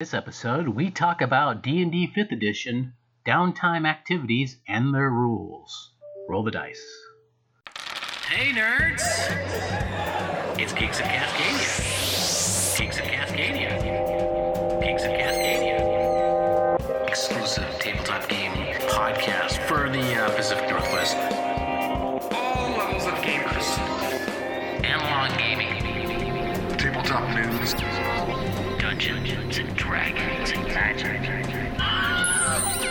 This episode, we talk about D&D 5th Edition, downtime activities, and their rules. Roll the dice. Hey, nerds! It's Geeks of Cascadia. Geeks of Cascadia. Geeks of Cascadia. Exclusive tabletop game podcast for the uh, Pacific Northwest. All levels of gamers. Analog gaming. Tabletop news. Dungeons and Dragons and magic.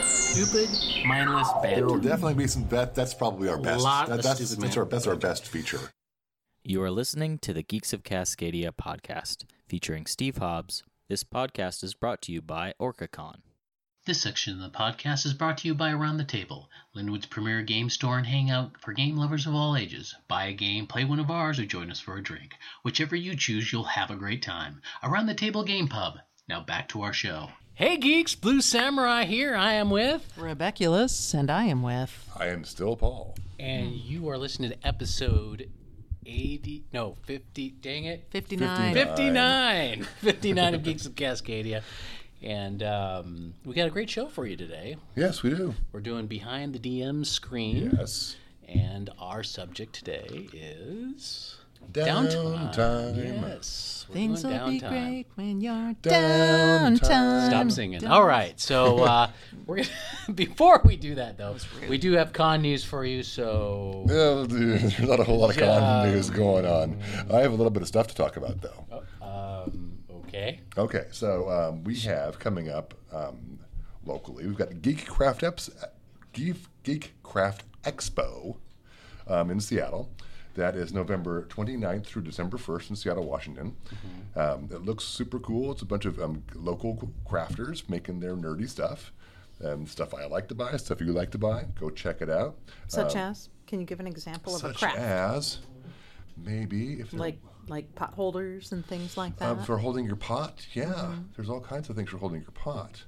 Stupid, mindless, bad. There will definitely be some. That, that's probably our best. lot that- that's, that's, our, man- that's our best feature. You are listening to the Geeks of Cascadia podcast featuring Steve Hobbs. This podcast is brought to you by OrcaCon. This section of the podcast is brought to you by Around the Table, Lynnwood's premier game store and hangout for game lovers of all ages. Buy a game, play one of ours, or join us for a drink. Whichever you choose, you'll have a great time. Around the Table Game Pub. Now back to our show. Hey geeks, Blue Samurai here. I am with, Rebeculus, and I am with. I am still Paul. and hmm. you are listening to episode 80, no, 50, dang it, 59. 59, 59 of Geeks of Cascadia. And um, we got a great show for you today. Yes, we do. We're doing Behind the DM screen. Yes. And our subject today is Downtime. Yes. we're Things doing will be great when you're Downtime. downtime. Stop singing. All right. So uh, we're gonna, before we do that, though, we do have con news for you. So Well, dude, there's not a whole lot of Yeah. con news going on. I have a little bit of stuff to talk about, though. um, okay. Okay, so um, we have coming up um, locally, we've got the Geek Craft, Eps- Geek, Geek Craft Expo um, in Seattle. That is November 29th through December 1st in Seattle, Washington. Um, it looks super cool. It's a bunch of um, local crafters making their nerdy stuff. Um, stuff I like to buy, stuff you like to buy. Go check it out. Such as, can you give an example of a craft? Such as maybe if they're- like like pot holders and things like that. Um, for holding your pot, yeah. There's all kinds of things for holding your pot.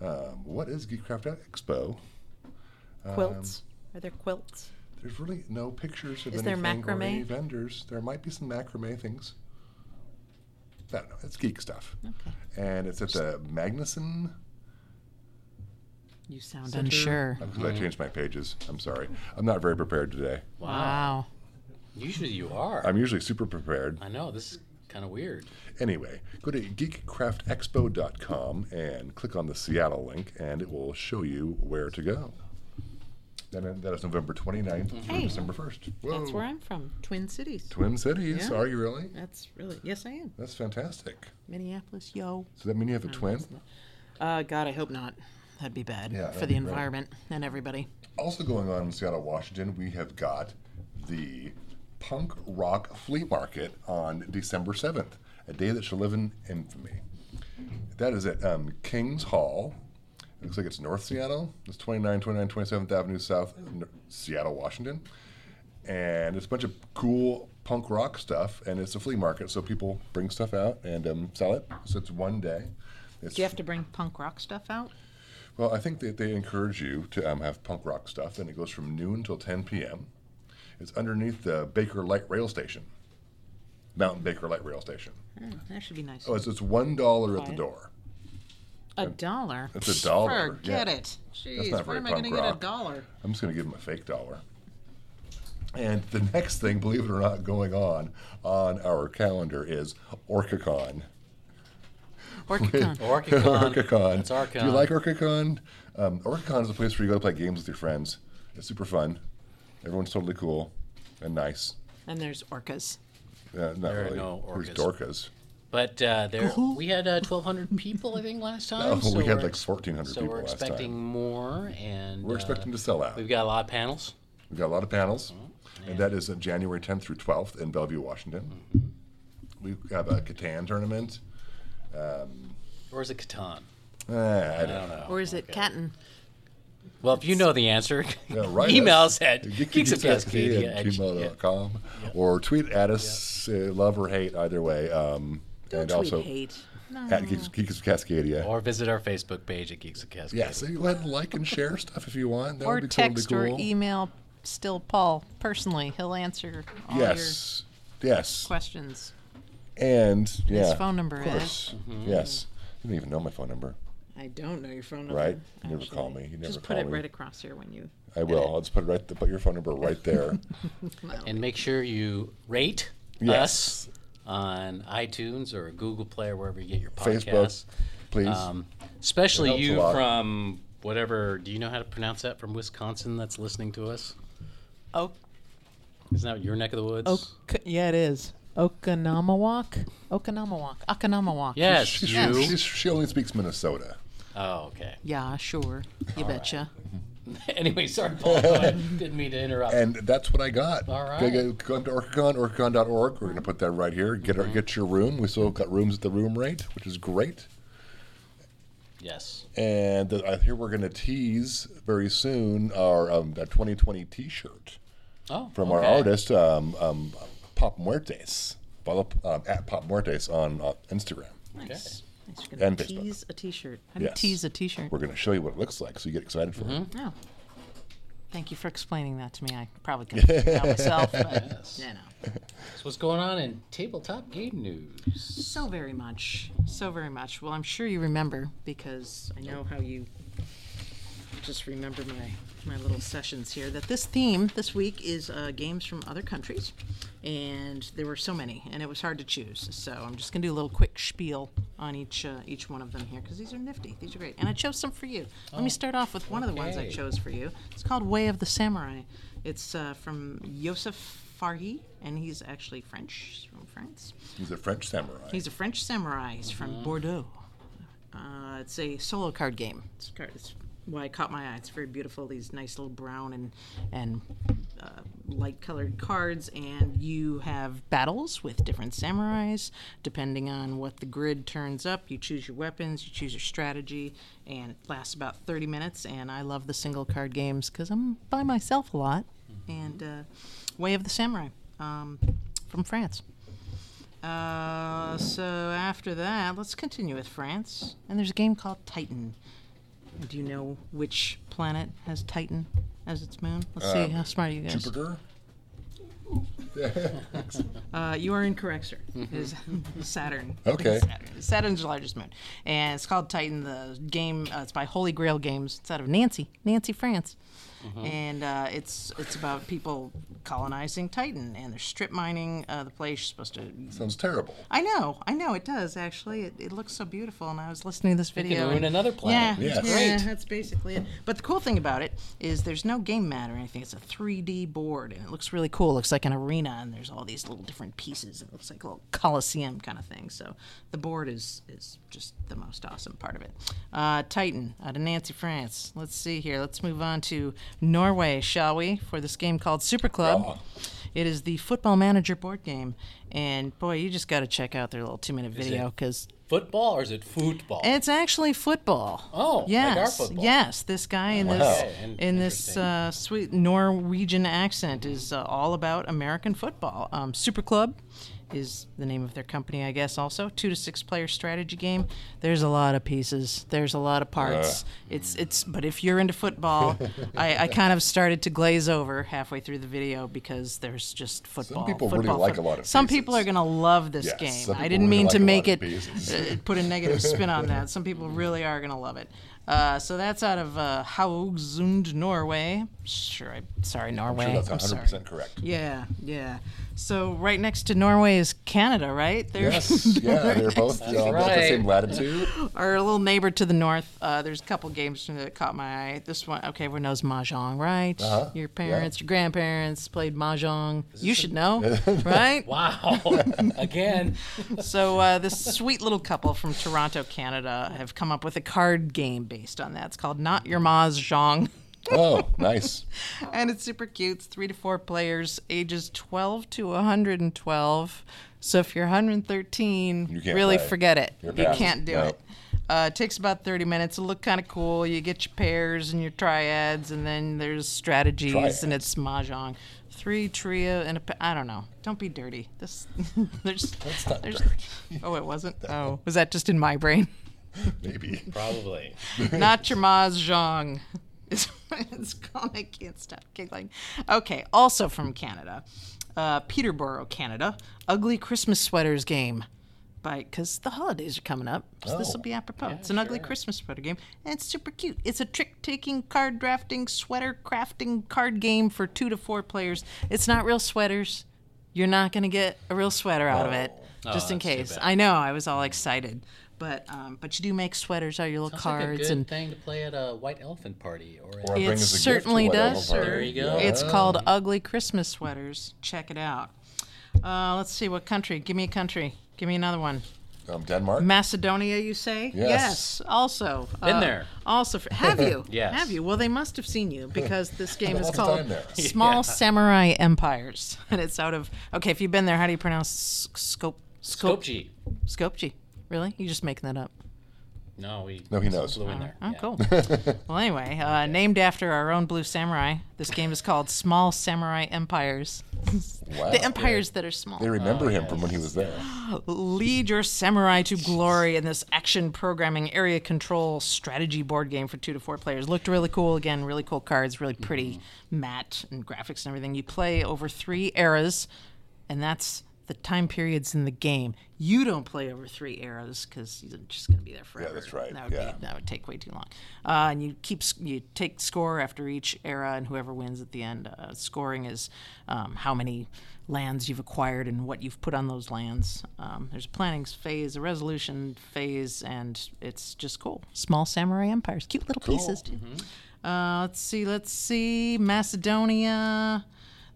Um, what is Geekcraft Expo? quilts. Are there quilts? There's really no pictures of Is there anything or any macrame? vendors. There might be some macrame things. I don't know. It's geek stuff. Okay. And it's at the Magnuson. You sound Center. unsure. I'm glad I changed my pages. I'm sorry. I'm not very prepared today. Wow. Usually you are. I'm usually super prepared. I know this is kind of weird. Anyway, go to geekcraftexpo.com and click on the Seattle link, and it will show you where to go. Then that is November 29th through Hey, December 1st. Whoa. That's where I'm from. Twin Cities. Twin Cities. Yeah. Are you really? That's really yes, I am. That's fantastic. Minneapolis, yo. Does that mean you have a twin? Uh, God, I hope not. That'd be bad Yeah, for that'd the be bad. environment and everybody. Also going on in Seattle, Washington, we have got the Punk Rock Flea Market on December 7th, a day that shall live in infamy. That is at um, Kings Hall. It looks like it's North Seattle. It's 29, 29, 27th Avenue South, N- Seattle, Washington. And it's a bunch of cool punk rock stuff, and it's a flea market, so people bring stuff out and um, sell it. So it's one day. It's Do you have to bring punk rock stuff out? well, I think that they encourage you to um, have punk rock stuff, and it goes from noon till 10 p.m. It's underneath the Baker Light Rail Station, Mountain Baker Light Rail Station. Hmm, that should be nice. Oh, it's, it's one dollar at the door. a dollar. It's a dollar, Forget yeah. it. That's Jeez, not where very am I going to get a dollar? I'm just going to give them a fake dollar. And the next thing, believe it or not, going on on our calendar is OrcaCon. Orcacon. Orcacon. OrcaCon. That's our Do you like OrcaCon? Um, OrcaCon is a place where you go to play games with your friends. It's super fun. Everyone's totally cool and nice. and there's orcas. Uh, not There are really. no There's orcas. Dorcas. But uh, there, we had uh, 1,200 people, I think, last time. No, we had we're like ex- 1,400 So people we're last expecting time. more, and We're uh, expecting to sell out. We've got a lot of panels. We've got a lot of panels, Oh, and that is uh, January 10th through 12th in Bellevue, Washington. We have a Catan tournament. Um, Or is it Catan? eh, I don't know. Or is it Catton? Well, if you know the answer, Yeah, write email us. us at Geek- geeksofcascadia at at gmail.com or tweet at us, uh, love or hate, either way. Um, Don't and tweet also hate. No. at Geeks, Geeks of Cascadia. or visit our Facebook page at Geeks of Cascadia. yeah, so you go ahead and like and share stuff if you want. That or would be text totally or email still Paul personally. He'll answer all Yes, yes. questions. And yeah, phone number of is? course. Yes. You don't even know my phone number. I don't know your phone number. Right? You never actually. call me. You never Just put call it me. right across here when you. I will. I'll just put it right. Put your phone number right there. And make sure you rate Yes. us on iTunes or Google Play or wherever you get your Facebook, podcasts. please. Um, especially helps a you lot. from whatever. Do you know how to pronounce that from Wisconsin? That's listening to us. Oh, Isn't that your neck of the woods? Ok- yeah, it is. Oconomowoc? Oconomowoc. Oconomowoc. Yes, She- you. she, she only speaks Minnesota. Oh, okay. Yeah, sure. You betcha. anyway, sorry, Paul. Go ahead. Didn't mean to interrupt. And that's what I got. All right. Go, go, go up to OrcaCon, orcacon.org. We're going to put that right here. Get our, get your room. We still got rooms at the room rate, which is great. yes. And uh, I hear we're going to tease very soon our um, that 2020 T-shirt Oh, from our okay. artist um, um, Pop Muertes. Follow um, at Pop Muertes on uh, Instagram. Okay. Nice. Nice. You're And gonna Facebook. tease a T-shirt. How do you Yes. tease a T-shirt? We're going to show you what it looks like, so you get excited for it. Mm-hmm. Oh. Thank you for explaining that to me. I probably could have figured it out myself, but you know. So what's going on in tabletop game news? So very much. So very much. Well, I'm sure you remember because I know how you just remember my my little sessions here that this theme this week is uh, games from other countries and there were so many and it was hard to choose so i'm just going to do a little quick spiel on each uh, each one of them here because these are nifty these are great and i chose some for you let me start off with one of the ones i okay. chose for you it's called way of the samurai it's uh, from Joseph Farhi, and he's actually French. He's from France. He's a French samurai. He's a French samurai. He's from Bordeaux. Uh, it's a solo card game. It's, a card, it's why it caught my eye. It's very beautiful. These nice little brown and and uh, light colored cards, and you have battles with different samurais. Depending on what the grid turns up, you choose your weapons, you choose your strategy, and it lasts about 30 minutes. And I love the single card games because I'm by myself a lot. And uh, Way of the Samurai um, from France. Uh, so after that, let's continue with France. And there's a game called Titan. Do you know which planet has Titan as its moon? Let's see how smart are you guys. Jupiter. Uh, you are incorrect, sir. It is Saturn. Okay. Saturn. Saturn's the largest moon, and it's called Titan. The game uh, it's by Holy Grail Games. It's out of Nancy, Nancy, France, and uh, it's it's about people colonizing Titan, and they're strip mining uh, the place. You're supposed to Sounds terrible. I know, I know, it does actually. It, it looks so beautiful, and I was listening to this video. ruin and- another planet. Yeah, Yes. yeah, Great. that's basically it. But the cool thing about it is there's no game mat or anything. It's a 3D board, and it looks really cool. It looks like an arena, and there's all these little different pieces. It looks like a little coliseum kind of thing. So the board is is just the most awesome part of it. Uh, Titan out of Nancy, France. Let's see here. Let's move on to Norway, shall we? For this game called Super Club. Yeah. It is the Football Manager board game, and boy, you just got to check out their little two-minute video because Football or is it football? it's actually football. Oh, like yes, our football. yes. This guy in Wow. this in- in this uh, sweet Norwegian accent is uh, all about American football. Um, Super Club is the name of their company, I guess. Also, two to six player strategy game. There's a lot of pieces. There's a lot of parts. It's it's. But if you're into football, I, I kind of started to glaze over halfway through the video because there's just football. Some people really football, like foot- a lot of Some people are gonna love this Yes, game. I didn't really mean like to make it uh, put a negative spin on that. Some people really are going to love it. Uh, so that's out of uh, Haugesund, Norway. Sure, I, sorry, Norway. I'm Sure, that's 100% correct. Yeah, yeah. So right next to Norway is Canada, right? They're Yes, yeah, they're both, uh, both the right. same latitude. our little neighbor to the north. Uh, there's a couple games that caught my eye. This one, okay, everyone knows mahjong, right? Uh-huh, Your parents, your grandparents played mahjong. You should know, right? wow. Again. So uh, this sweet little couple from Toronto, Canada, have come up with a card game based on that. It's called Not Your Ma's Mahjong. Oh, nice. and it's super cute. It's three to four players, ages 12 to 112. So if you're 113, You really forget it. You can't do No. it. Uh, it takes about 30 minutes. It'll look kind of cool. You get your pairs and your triads, and then there's strategies, Triads. and it's mahjong. Three trio and a pa- I don't know. Don't be dirty. This there's not there's dirty. oh it wasn't. Oh, was that just in my brain? Maybe. Probably. Not your mahjong. Is what it's called. I can't stop giggling. Okay, also from Canada, uh, Peterborough, Canada. Ugly Christmas sweaters game. by because the holidays are coming up. So this Oh. will be apropos. it's an ugly Christmas sweater game, and it's super cute. It's a trick-taking, card drafting, sweater crafting card game for two to four players. It's not real sweaters. You're not going to get a real sweater out of it, just in case. I know. I was all excited, but um, but you do make sweaters out of your little Sounds like a cards good and. thing to play at a white elephant party or. Or At, bring It us a gift to certainly whatever does, party. There you go. It's called Ugly Christmas Sweaters. Check it out. Uh, let's see what country. Give me a country. Give me another one. Um, Denmark. Macedonia, you say? Yes. Also, Been uh, there. Also, for, have you? Yes. Have you? Well, they must have seen you because this game is Lots of called there. Small Yeah. Samurai Empires, and it's out of. Okay, if you've been there, how do you pronounce s- scope? Scope. Skopje. Skopje. Really? You just making that up? No, we. No, he knows. Flew in there. Oh, yeah. cool. well, anyway, uh, named after our own Blue Samurai, this game is called Small Samurai Empires. Wow. the empires that are small. They remember him from when he was there. Lead your samurai to glory in this action programming area control strategy board game for two to four players. Looked really cool. Again, really cool cards, really pretty matte and graphics and everything. You play over three eras, and that's the time periods in the game. You don't play over three eras because you're just going to be there forever. Yeah, that's right, That would, yeah. be, that would take way too long. Uh, and you keep you take score after each era, and whoever wins at the end. Uh, scoring is um, how many lands you've acquired and what you've put on those lands. Um, there's a planning phase, a resolution phase, and it's just cool. Small samurai empires, cute little pieces too. Uh, let's see, let's see, Macedonia.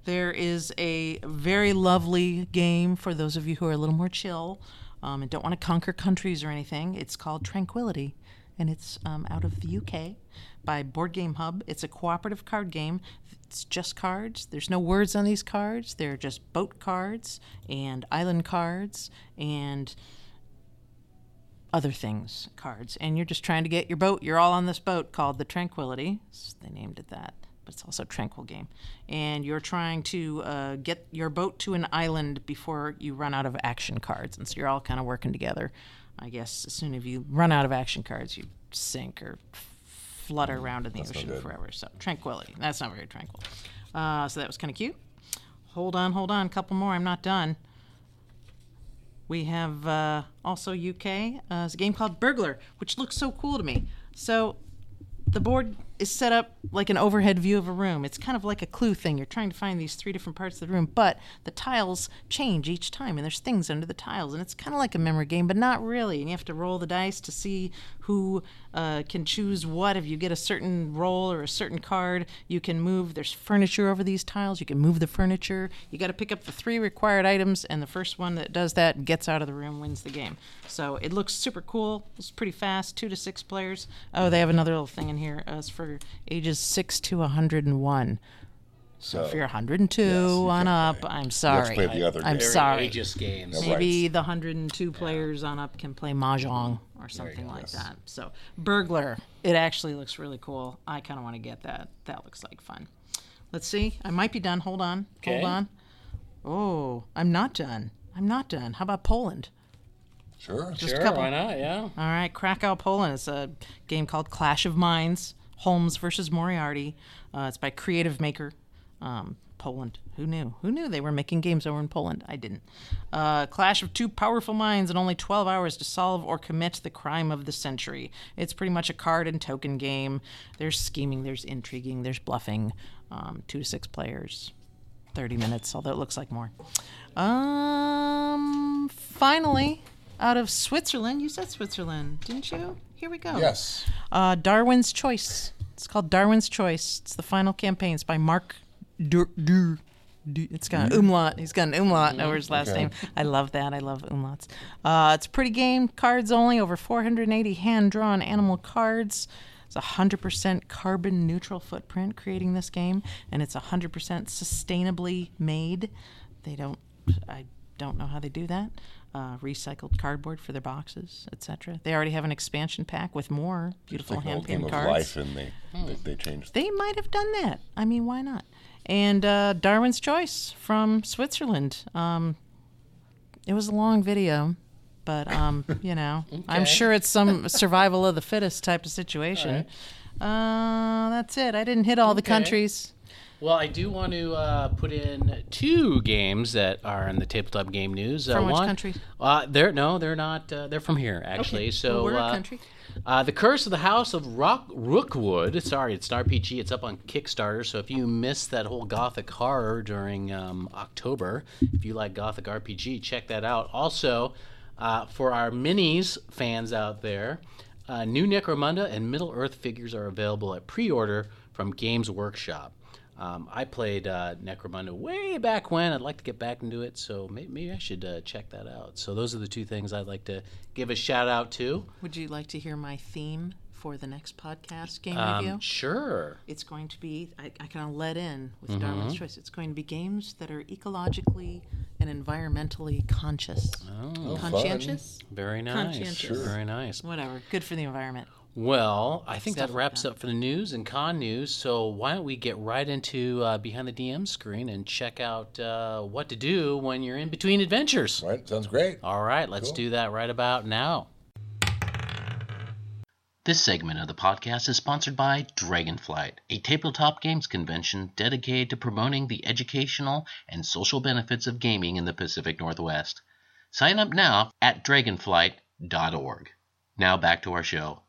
There is a very lovely game for those of you who are a little more chill um, and don't want to conquer countries or anything. It's called Tranquility, and it's um, out of the UK by Board Game Hub. It's a cooperative card game. It's just cards. There's no words on these cards. They're just boat cards and island cards and other things cards and you're just trying to get your boat you're all on this boat called the tranquility S- they named it that but it's also a tranquil game. And you're trying to uh, get your boat to an island before you run out of action cards. And so you're all kind of working together. I guess as soon as you run out of action cards you sink or flutter around in the ocean good. forever. So tranquility. That's not very tranquil. Uh, so that was kind of cute. Hold on hold on. A couple more. I'm not done. We have uh, also UK. Uh, it's a game called Burglar, which looks so cool to me. So the board is set up like an overhead view of a room. It's kind of like a clue thing. You're trying to find these three different parts of the room, but the tiles change each time, and there's things under the tiles, and it's kind of like a memory game, but not really. And you have to roll the dice to see who uh, can choose what. If you get a certain roll or a certain card, you can move. There's furniture over these tiles. You can move the furniture. You got to pick up the three required items, and the first one that does that gets out of the room wins the game. So it looks super cool. It's pretty fast, two to six players. Oh, they have another little thing in here. Uh, it's for ages six to 101. So if you're 102 you on up, play. I'm Let's sorry. play the other I'm game. Sorry. ageist games. Yeah, Maybe Right. the 102 players on up can play mahjong or something like that. So, burglar. It actually looks really cool. I kind of want to get that. That looks like fun. Let's see. I might be done. Hold on. Hold on. Oh, I'm not done. I'm not done. How about Poland? Sure. Just a Sure, couple. why not? Yeah. All right, Krakow, Poland. It's a game called Clash of Minds, Holmes versus Moriarty. Uh, it's by Creative Maker, um, Poland. Who knew? Who knew they were making games over in Poland? I didn't. Uh, clash of two powerful minds in only 12 hours to solve or commit the crime of the century. It's pretty much a card and token game. There's scheming, there's intriguing, there's bluffing. Um, two to six players. 30 minutes, although it looks like more. Um, finally, out of Switzerland, you said Switzerland, didn't you? Here we go. Yes. Uh, Darwin's Choice. It's called Darwin's Choice. It's the final campaign. It's by Mark Dur. Dur. Du- It's got an umlaut. He's got an umlaut over his last Okay. name. I love that. I love umlauts. Uh, it's a pretty game. Cards only. Over 480 hand drawn animal cards. It's a 100% carbon neutral footprint creating this game, and it's 100% sustainably made. They don't. I don't know how they do that. Uh, recycled cardboard for their boxes, etc. They already have an expansion pack with more beautiful Like an hand old game painted of cards. life, and they, they they changed. They might have done that. I mean, why not? And uh, Darwin's Choice from Switzerland. Um, it was a long video, but um, you know, I'm sure it's some survival of the fittest type of situation. Uh, that's it. I didn't hit all the countries. Well, I do want to uh, put in two games that are in the tabletop game news. From uh, which one, country? Uh, they're no, they're not. Uh, they're from here actually. Okay. So Well, we're a uh, country. Uh, the Curse of the House of Rock Rookwood. Sorry, it's an RPG. It's up on Kickstarter. So if you missed that whole Gothic horror during um, October, if you like Gothic RPG, check that out. Also, uh, for our minis fans out there, uh, new Necromunda and Middle Earth figures are available at pre-order from Games Workshop. Um, I played uh, Necromunda way back when. I'd like to get back into it, so maybe, maybe I should uh, check that out. So those are the two things I'd like to give a shout out to. Would you like to hear my theme for the next podcast game Um, review? sure. It's going to be, I, I kind of let in with Mm-hmm. Darwin's Choice. It's going to be games that are ecologically and environmentally conscious. Oh, Conscientious? very nice. Conscientious. Sure. Very nice. Whatever. Good for the environment. Well, I think Stuff that like wraps that. up for the news and con news. So why don't we get right into uh, behind the DM screen and check out uh, what to do when you're in between adventures? Right? Sounds great. All right, let's Cool. do that right about now. This segment of the podcast is sponsored by Dragonflight, a tabletop games convention dedicated to promoting the educational and social benefits of gaming in the Pacific Northwest. Sign up now at dragonflight.org. Now back to our show.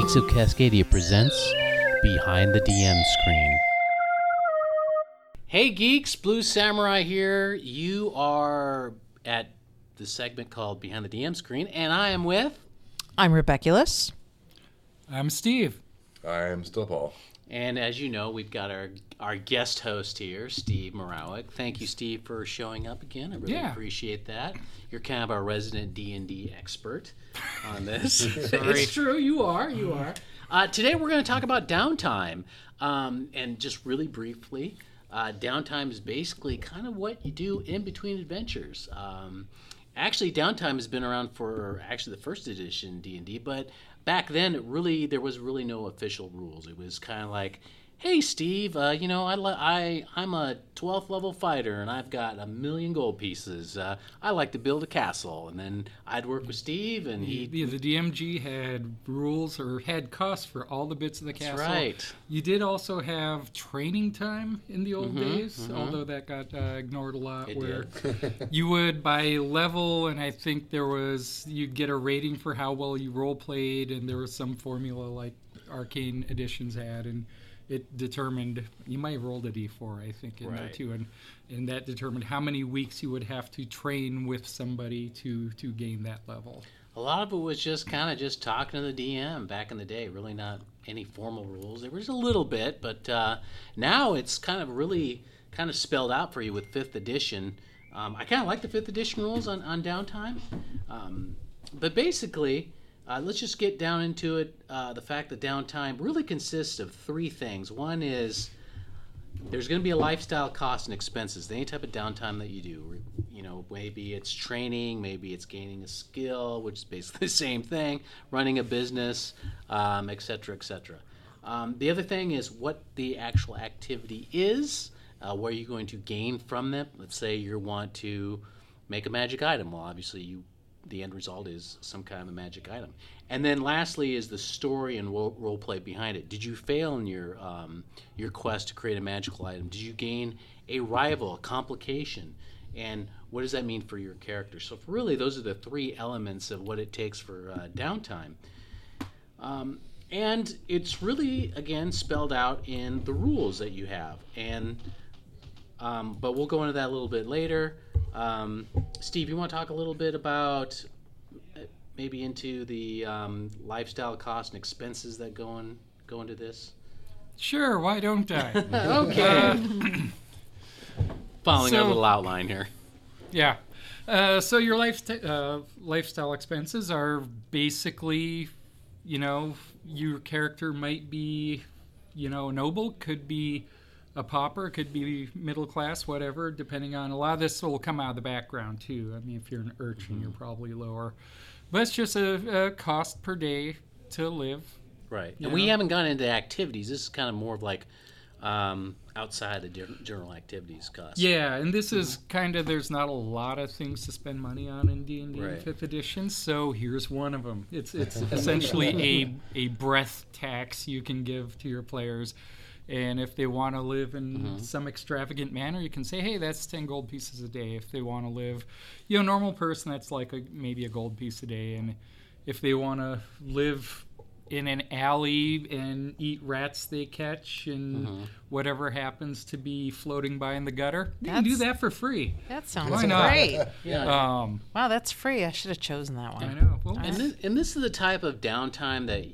Geeks of Cascadia presents Behind the DM Screen. Hey, geeks, Blue Samurai here. You are at the segment called Behind the DM Screen, and I am with. I'm Rebeculus. I'm Steve. I'm still Paul. And as you know, we've got our our guest host here, Steve Morawick. Thank you, Steve, for showing up again. I really Yeah. appreciate that. You're kind of our resident D and D expert on this. It's true, you are. You are. Uh, today we're going to talk about downtime, um, and just really briefly, uh, downtime is basically kind of what you do in between adventures. Um, actually, downtime has been around for actually the first edition D and D, but back then really there was really no official rules. It was kind of like, hey Steve, uh, you know I, li- I I'm a 12th level fighter and I've got a million gold pieces. Uh, I like to build a castle, and then I'd work with Steve, and he. The, the DMG had rules or had costs for all the bits of the castle. right. You did also have training time in the old Mm-hmm, days, although that got uh, ignored a lot. It where you would by level, and I think there was you'd get a rating for how well you role played, and there was some formula like Arcane Editions had, and it determined you might have rolled a d4, I think, in there too, and and that determined how many weeks you would have to train with somebody to to gain that level. A lot of it was just kind of just talking to the DM back in the day. Really not any formal rules. There was a little bit, but uh, now it's kind of really kind of spelled out for you with fifth edition. Um, I kind of like the fifth edition rules on, on downtime, um, but basically, uh, let's just get down into it. Uh, the fact that downtime really consists of three things. One is there's going to be a lifestyle cost and expenses. Any type of downtime that you do, you know, maybe it's training, maybe it's gaining a skill, which is basically the same thing, running a business, um, et cetera, et cetera. Um, the other thing is what the actual activity is, uh, where you're going to gain from them. Let's say you want to make a magic item. Well, obviously, you the end result is some kind of a magic item. And then lastly is the story and role, role play behind it. Did you fail in your um, your quest to create a magical item? Did you gain a rival, a complication? And what does that mean for your character? So really, those are the three elements of what it takes for uh, downtime. Um, and it's really again spelled out in the rules that you have. And um, but we'll go into that a little bit later. Um, Steve, you want to talk a little bit about uh, maybe into the um, lifestyle costs and expenses that go in go into this? Sure, why don't I? Okay. Following our So- little outline here. yeah. Uh, so your life uh, lifestyle expenses are basically, you know, your character might be, you know, noble, could be a pauper, could be middle class, whatever, depending on a lot of this will come out of the background too. I mean, if you're an urchin, you're probably lower, but it's just a, a cost per day to live. Right. And we haven't gone into activities. This is kind of more of like um, outside the gen- general activities cost. Yeah, and this is kind of there's not a lot of things to spend money on in D and D. Fifth Edition, so here's one of them. It's it's essentially a a breath tax you can give to your players, and if they want to live in some extravagant manner, you can say, hey, that's ten gold pieces a day. If they want to live, you know, normal person, that's like a, maybe a gold piece a day, and if they want to live in an alley and eat rats they catch and whatever happens to be floating by in the gutter. You can do that for free. That sounds Why not? great. Yeah. Um, Wow, that's free. I should have chosen that one. I know. Well, and, this, and this is the type of downtime that,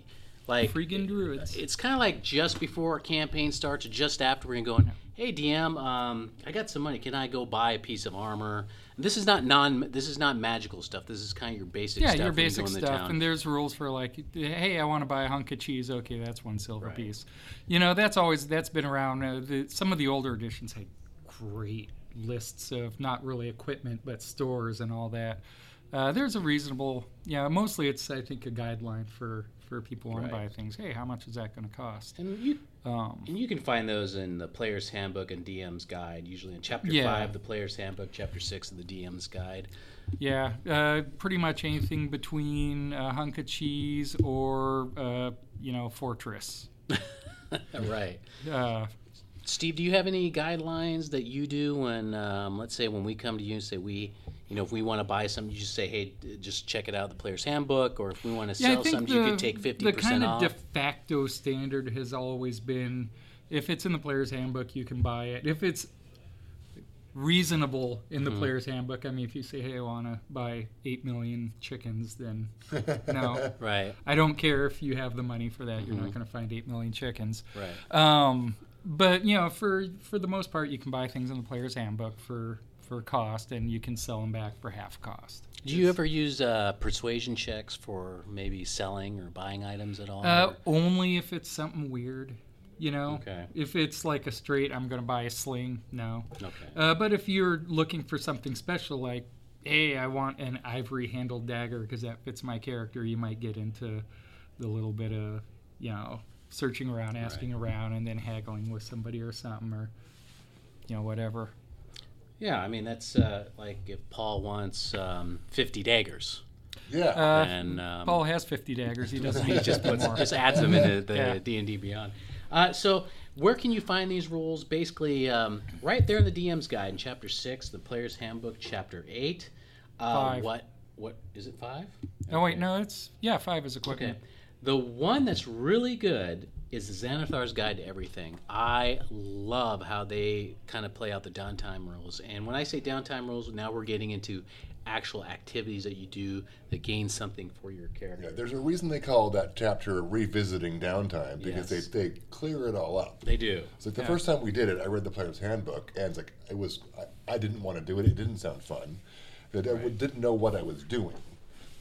like, freaking druids. it's kind of like just before a campaign starts, or just after we're going, hey DM, um, I got some money. Can I go buy a piece of armor? This is not non. This is not magical stuff. This is kind of your basic Yeah, stuff. your you basic stuff, and there's rules for like, hey, I want to buy a hunk of cheese. Okay, that's one silver piece. You know, that's always that's been around. Uh, the, some of the older editions had great lists of not really equipment but stores and all that. Uh, there's a reasonable, yeah. Mostly, it's I think a guideline for for people who want Right. to buy things. Hey, how much is that going to cost? and you Um, and you can find those in the Player's Handbook and DM's Guide. Usually in Chapter Yeah. Five, the Player's Handbook. Chapter Six of the DM's Guide. Yeah, uh, pretty much anything between a hunk of cheese or uh, you know fortress. right. Uh, Steve, do you have any guidelines that you do when, um, let's say, when we come to you and say we, you know, if we want to buy something, you just say, hey, just check it out, the player's handbook, or if we want to yeah, sell something, the, you could take fifty percent off. the kind of de facto standard has always been if it's in the player's handbook, you can buy it. If it's reasonable in the Mm-hmm. player's handbook, I mean, if you say, hey, I want to buy eight million chickens, then no. right, I don't care if you have the money for that. You're not Mm-hmm. going to find eight million chickens. right. Um, but you know, for for the most part, you can buy things in the player's handbook for for cost, and you can sell them back for half cost. Do you ever use uh, persuasion checks for maybe selling or buying items at all? Uh, only if it's something weird, you know. Okay. If it's like a straight, I'm going to buy a sling. No. okay. Uh, but if you're looking for something special, like, hey, I want an ivory-handled dagger because that fits my character, you might get into the little bit of, you know, searching around, asking around, and then haggling with somebody or something, or, you know, whatever. yeah, I mean that's uh, like if Paul wants um, fifty daggers, Yeah. Uh, and um, Paul has 50 daggers. He doesn't need just just puts, more. just adds them into the D and D Beyond. Uh, so where can you find these rules? Basically, um, right there in the DM's guide in Chapter Six, the Player's Handbook, Chapter Eight. Uh, Five. What? What is it? Five? Oh, wait, no, it's, yeah, five is equipment. Okay. The one that's really good is Xanathar's Guide to Everything. I love how they kind of play out the downtime rules. And when I say downtime rules, now we're getting into actual activities that you do that gain something for your character. Yeah, there's a reason they call that chapter revisiting downtime because Yes. they, they clear it all up. They do. It's like the first time we did it, I read the player's handbook, and it's like it was. I, I didn't want to do it. It didn't sound fun. That I didn't know what I was doing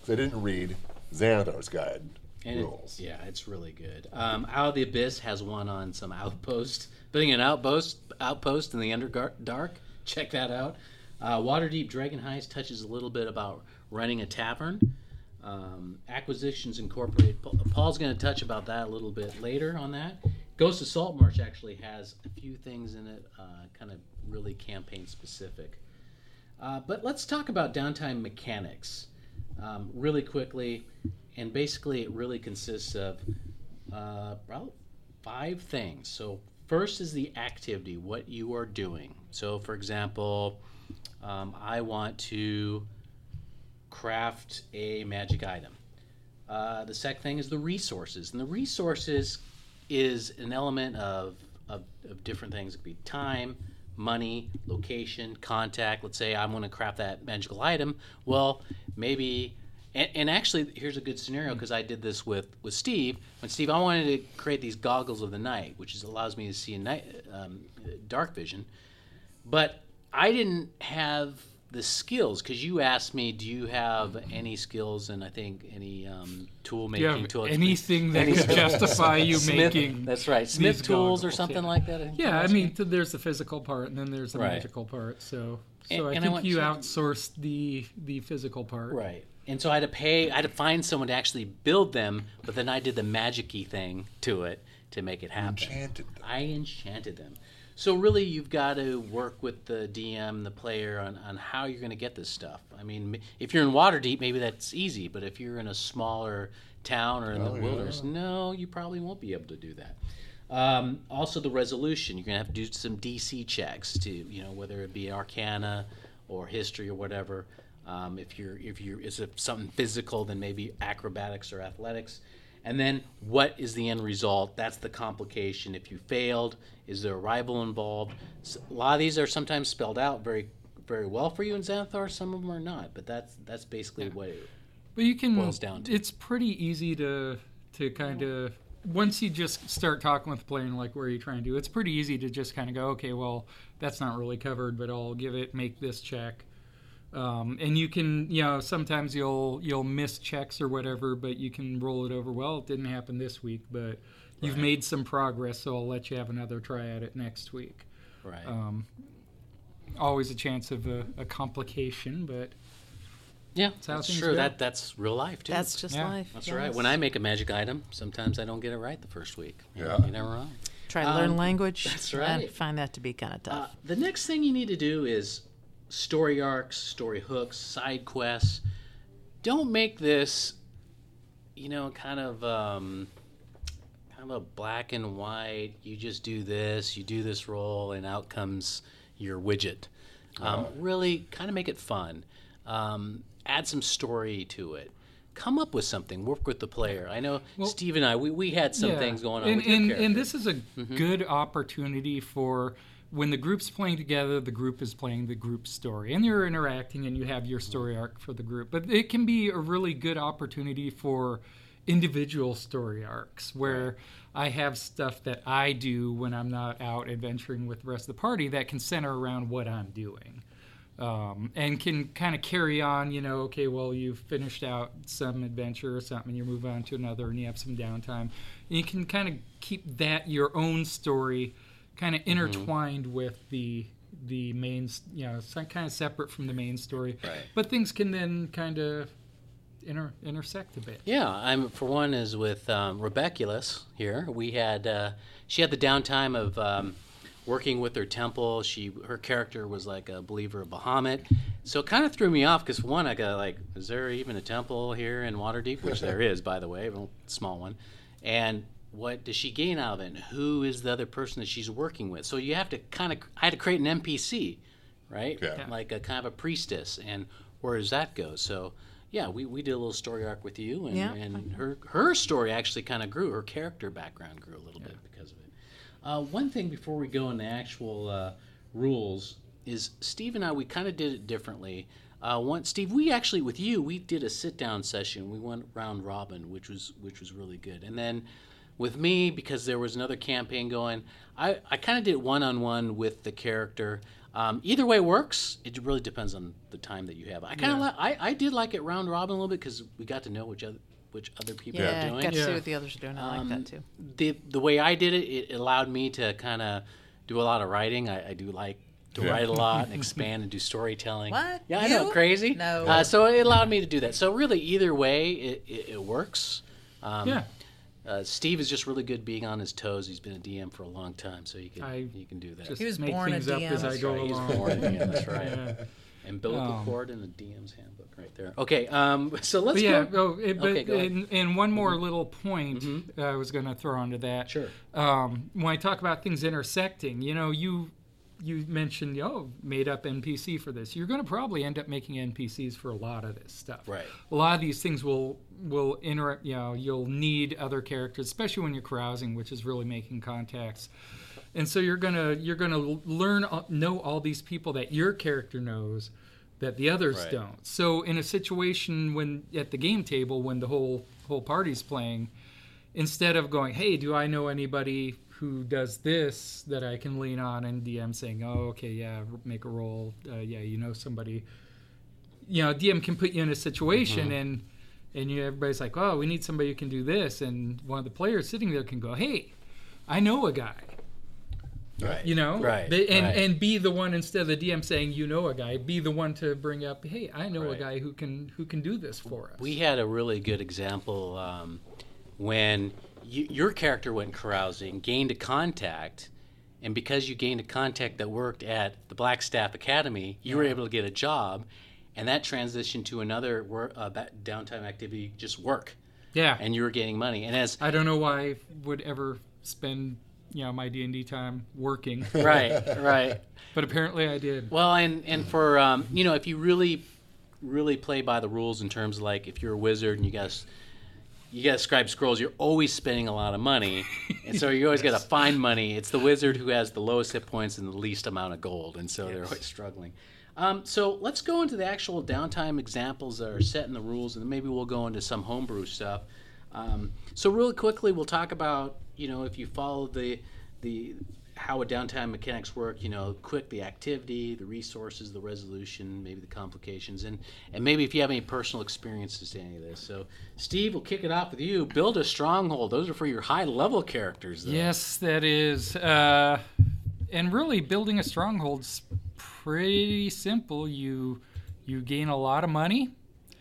because I didn't read Xanathar's guide And it- yeah, it's really good. Um, Out of the Abyss has one on some outpost, building an outpost, outpost in the Underdark. Check that out. Uh, Waterdeep Dragon Heist touches a little bit about running a tavern. Um, Acquisitions Incorporated. Paul's going to touch about that a little bit later on that. Ghost of Saltmarsh actually has a few things in it, uh, kind of really campaign specific. Uh, but let's talk about downtime mechanics um, really quickly. And basically, it really consists of uh, about five things. So, first is the activity, what you are doing. So, for example, um, I want to craft a magic item. Uh, the second thing is the resources, and the resources is an element of, of, of different things. It could be time, money, location, contact. Let's say I'm going to craft that magical item. Well, maybe, and, and actually, here's a good scenario because I did this with with Steve. When Steve, I wanted to create these goggles of the night, which is, allows me to see in night, um, dark vision, but I didn't have the skills because you asked me, do you have any skills and I think any um, tool making have tools? anything that could justify you Smith, making that's right, Smith these tools or something yeah. like that. I think Yeah, I mean, th- there's the physical part and then there's the Right. magical part. So, so And- I and I think want you to- outsourced the the physical part. right. And so I had to pay, I had to find someone to actually build them, but then I did the magic-y thing to it to make it happen. Enchanted them. I enchanted them. So really, you've got to work with the DM, the player, on, on how you're going to get this stuff. I mean, if you're in Waterdeep, maybe that's easy, but if you're in a smaller town or in Oh, the yeah. wilderness, no, you probably won't be able to do that. Um, also, the resolution. You're going to have to do some DC checks to, you know, whether it be Arcana or History or whatever. Um, if you're if you're is it something physical, then maybe acrobatics or athletics. And then what is the end result? That's the complication. If you failed, is there a rival involved? A lot of these are sometimes spelled out very very well for you in Xanathar. Some of them are not, but that's that's basically what it. But you can. boils down to. It's pretty easy to to kind of once you just start talking with the player and like, where are you trying to do? It's pretty easy to just kind of go, okay, well, that's not really covered, but I'll give it, make this check. Um, and you can, you know, sometimes you'll you'll miss checks or whatever, but you can roll it over. Well, it didn't happen this week, but you've made some progress, so I'll let you have another try at it next week. Right. Um, always a chance of a, a complication, but yeah, how that's things true. go. That that's real life too. That's just Yeah. life. That's yes. right. When I make a magic item, sometimes I don't get it right the first week. You know, Yeah. You're never wrong. try to learn Um, language, that's right. I right. find that to be kind of Uh, tough. the next thing you need to do is story arcs, story hooks, side quests. Don't make this, you know, kind of um, kind of a black and white. You just do this, you do this role, and out comes your widget. Um, Really, kind of make it fun. Um, add some story to it. Come up with something. Work with the player. I know Steve and I. We, we had some Yeah. things going on and, and, and this is a good opportunity for when the group's playing together, the group is playing the group story, and you're interacting, and you have your story arc for the group. But it can be a really good opportunity for individual story arcs where I have stuff that I do when I'm not out adventuring with the rest of the party that can center around what I'm doing um, and can kind of carry on. You know, okay, well, you've finished out some adventure or something, you move on to another, and you have some downtime. And you can kind of keep that your own story, kind of intertwined with the the main, you know, kind of separate from the main story. Right. But things can then kind of inter- intersect a bit. Yeah, I'm for one is with um, Rebeculus here. We had uh, she had the downtime of um, working with her temple. She her character was like a believer of Bahamut, so it kind of threw me off because one, I got like, is there even a temple here in Waterdeep? Which there is, by the way, a small one. And what does she gain out of it? And who is the other person that she's working with? So you have to kind of I had to create an NPC, right? Yeah. Like a kind of a priestess, and where does that go? So yeah, we, we did a little story arc with you, and, Yeah. and her her story actually kind of grew. Her character background grew a little bit because of it. Uh, one thing before we go into actual uh, rules is Steve and I we kind of did it differently. Uh, one, Steve, we actually with you we did a sit down session. We went round robin, which was which was really good. And then with me because there was another campaign going, I, I kind of did one on one with the character. Um, either way works. It really depends on the time that you have. I kind of li- I, I did like it round robin a little bit because we got to know which other which other people yeah, are doing Yeah, got to see what the others are doing. I like that too. the the way I did it, it allowed me to kind of do a lot of writing. I, I do like to Yeah. write a lot and expand and do storytelling. What? Yeah, I know, crazy. No. Uh, so it allowed me to do that. So really, either way, it, it, it works. Um, Yeah. Uh, Steve is just really good being on his toes. He's been a DM for a long time, so you can I you can do that. Just He was make born a things up DM. as I That's go right, he's along. born a DM, that's right. Yeah. Umbilical Um, cord in the DM's handbook, right there. Okay, um, so let's But yeah, go. oh, it, but Okay, go ahead. and, and one more little point I was going to throw onto that. Sure. Um, when I talk about things intersecting, you know, you you mentioned oh made up NPC for this. You're going to probably end up making NPCs for a lot of this stuff. Right. A lot of these things will will inter you know you'll need other characters, especially when you're carousing, which is really making contacts. And so you're gonna you're gonna learn know all these people that your character knows that the others Right. don't. So in a situation when at the game table when the whole whole party's playing, instead of going, "Hey, do I know anybody who does this that I can lean on?" and DM saying, "Oh, okay, yeah, make a roll. Uh, yeah, you know somebody." You know, DM can put you in a situation and and you everybody's like, "Oh, we need somebody who can do this," and one of the players sitting there can go, "Hey, I know a guy." Right. You know, Right, They- and right. and be the one instead of the DM saying you know a guy, be the one to bring up, "Hey, I know a guy who can who can do this for us." We had a really good example um, when you, your character went carousing, gained a contact, and because you gained a contact that worked at the Blackstaff Academy, you were able to get a job, and that transitioned to another work, uh, downtime activity, just work, Yeah. and you were getting money. And as I don't know why I would ever spend, you know, my D and D time working, right, right. but apparently I did. Well, and and for um, you know, if you really, really play by the rules in terms of like if you're a wizard and you guys. You got to scribe scrolls. You're always spending a lot of money, and so you always got to find money. It's the wizard who has the lowest hit points and the least amount of gold, and so they're always struggling. Um, so let's go into the actual downtime examples that are set in the rules, and then maybe we'll go into some homebrew stuff. Um, so really quickly, we'll talk about you know if you follow the the how a downtime mechanics work. You know, quick the activity, the resources, the resolution, maybe the complications, and and maybe if you have any personal experiences to any of this. So Steve, we'll kick it off with you. Build a stronghold. Those are for your high level characters. Though. Yes, that is. Uh, and really, building a stronghold's pretty simple. You you gain a lot of money,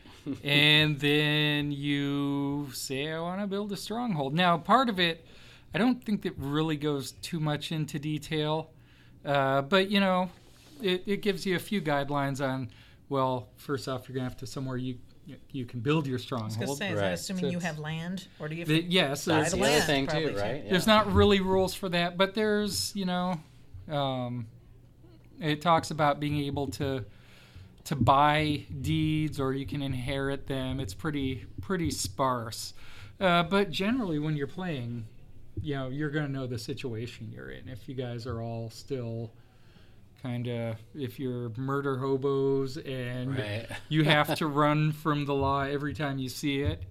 and then you say, "I want to build a stronghold." Now, part of it, I don't think it really goes too much into detail, uh, but you know, it, it gives you a few guidelines on. Well, first off, you're gonna have to somewhere you you can build your stronghold. I was gonna stronghold. say, is Right. that assuming So you have land, or do you have The- yes, buy there's- the the other thing too, right? there's not really rules for that, but there's you know, um, it talks about being able to to buy deeds or you can inherit them. It's pretty pretty sparse, uh, but generally when you're playing, you know, you're gonna know the situation you're in. If you guys are all still kind of if you're murder hobos and Right. you have to run from the law every time you see it,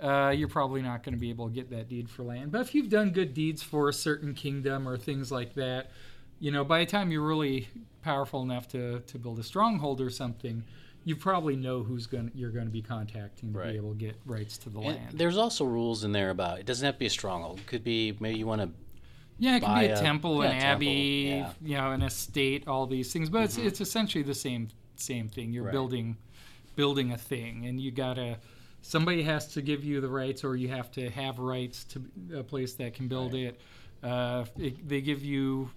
uh, you're probably not going to be able to get that deed for land. But if you've done good deeds for a certain kingdom or things like that, you know, by the time you're really powerful enough to, to build a stronghold or something, you probably know who's going you're going to be contacting to Right. be able to get rights to the And land. there's also rules in there about it doesn't have to be a stronghold. It could be maybe you want to Yeah, it can be a, a- temple, yeah, an temple, abbey, yeah. you know, an estate, all these things. But it's, it's essentially the same same thing. You're Right. building building a thing, and you gotta somebody has to give you the rights, or you have to have rights to a place that can build it. Uh, it. They give you,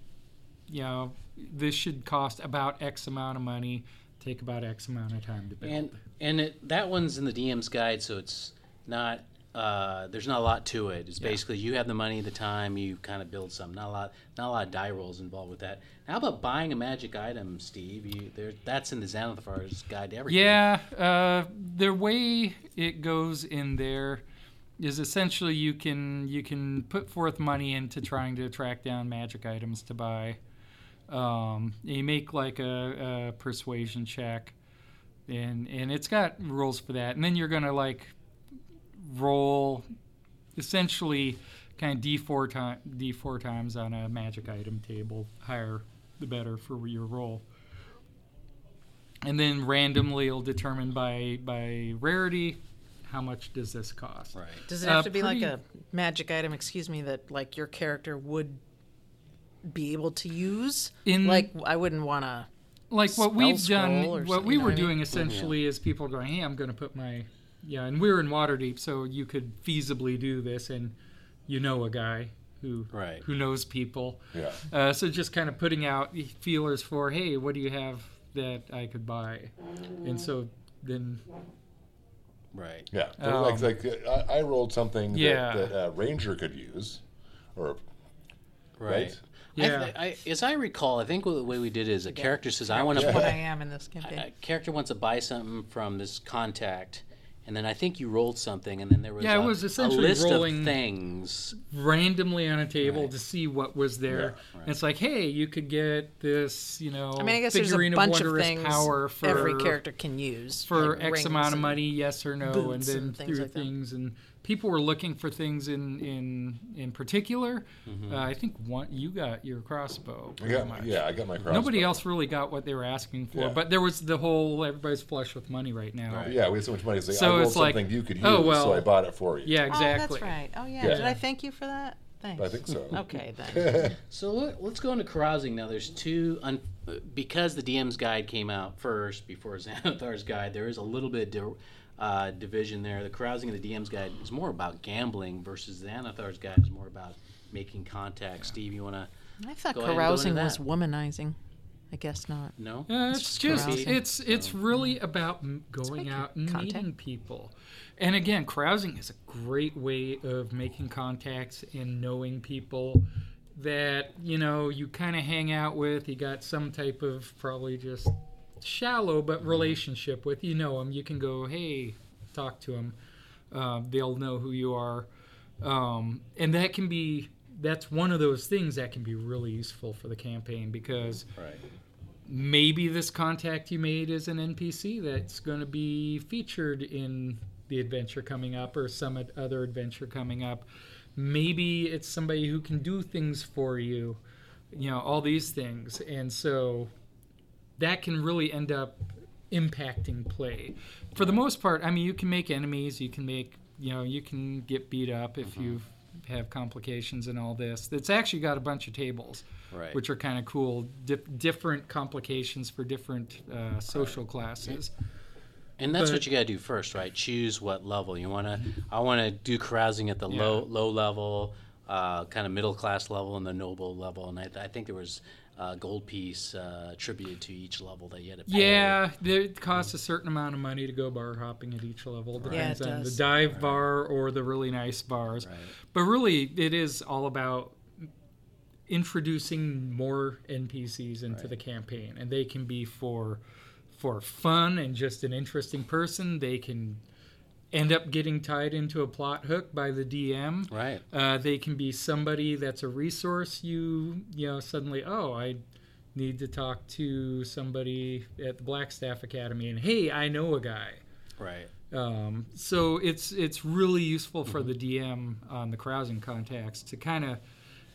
you know, this should cost about X amount of money, take about X amount of time to build. and and it, that one's in the DM's guide, so it's not. Uh, there's not a lot to it. It's basically you have the money, the time, you kind of build something. Not a lot, not a lot of die rolls involved with that. How about buying a magic item, Steve? You, there, that's in the Xanathar's guide to everything. Yeah, uh, the way it goes in there is essentially you can you can put forth money into trying to track down magic items to buy. Um, you make like a, a persuasion check, and and it's got rules for that. And then you're gonna like roll, essentially, kind of d four time d four times on a magic item table. Higher the better for your roll and then randomly it'll determine by by rarity how much does this cost. Right. Does it Uh, have to be like a magic item? Excuse me, that like your character would be able to use? In- like I wouldn't want to. Like what spell we've done, or what we were what I mean? doing essentially is people going, "Hey, I'm going to put my yeah," and we're in Waterdeep, so you could feasibly do this, and you know a guy who Right. who knows people. Yeah. Uh, so just kind of putting out feelers for, "Hey, what do you have that I could buy?" And so then Right. Yeah. Um, like like uh, I, I rolled something Yeah. that, that uh, Ranger could use, or Right. right. I Yeah. th- I, as I recall, I think the way we did it is a character says, "I want to Yeah. What put I am in this campaign. a character wants to buy something from this contact, and then I think you rolled something, and then there was Yeah, it a, was a essentially list rolling- of things. randomly on a table Right. to see what was there. Yeah, And it's like, hey, you could get this, you know, I mean, I guess there's a bunch of of wondrous things power for every character can use for like X amount of money, yes or no, and then and things through like that. things. And people were looking for things in in in particular. Mm-hmm. Uh, I think one you got your crossbow. I got, much. yeah, I got my crossbow. Nobody else really got what they were asking for, Yeah. but there was the whole everybody's flush with money right now. Right. Yeah, we had so much money. So, So I rolled it's like, something you could use, oh, well, so I bought it for you. Yeah, exactly. Oh, exactly. that's right. Oh yeah. Yeah. Did I thank you for that? Thanks. I think so. Okay then. So let, let's go into carousing now. There's two un, because the DM's guide came out first before Xanathar's guide. There is a little bit di- uh, division there. The carousing of the DM's guide is more about gambling versus the Xanathar's guide is more about making contact. Steve, you want to? I thought Go ahead and go carousing into was womanizing. I guess not. No. Uh, it's just carousing. it's it's really about going out and contact. meeting people, and again, carousing is a great way of making contacts and knowing people that you know you kind of hang out with. You got some type of probably just shallow but relationship with. You know them. You can go, hey, talk to them. Uh, they'll know who you are, um, and that can be. That's one of those things that can be really useful for the campaign because Right. maybe this contact you made is an NPC that's going to be featured in the adventure coming up or some other adventure coming up. Maybe it's somebody who can do things for you, you know, all these things. And so that can really end up impacting play. For the most part, I mean, you can make enemies, you can make, you know, you can get beat up if you have complications and all this. It's actually got a bunch of tables Right. which are kind of cool. Di- different complications for different uh, social classes. And that's But- what you got to do first, right? Choose what level you want to. I want to do carousing at the low low level, uh, kind of middle class level, and the noble level. And I, I think there was a gold piece uh, attributed to each level that you had to pay. Yeah, it costs a certain amount of money to go bar hopping at each level. Yeah, Depends it on the does. dive bar or the really nice bars. Right. But really, it is all about introducing more NPCs into the campaign, and they can be for for fun and just an interesting person. They can end up getting tied into a plot hook by the DM. Right. Uh, they can be somebody that's a resource. You you know suddenly oh I need to talk to somebody at the Blackstaff Academy and hey I know a guy. Right. Um, so it's it's really useful for the DM on the carousing contacts to kind of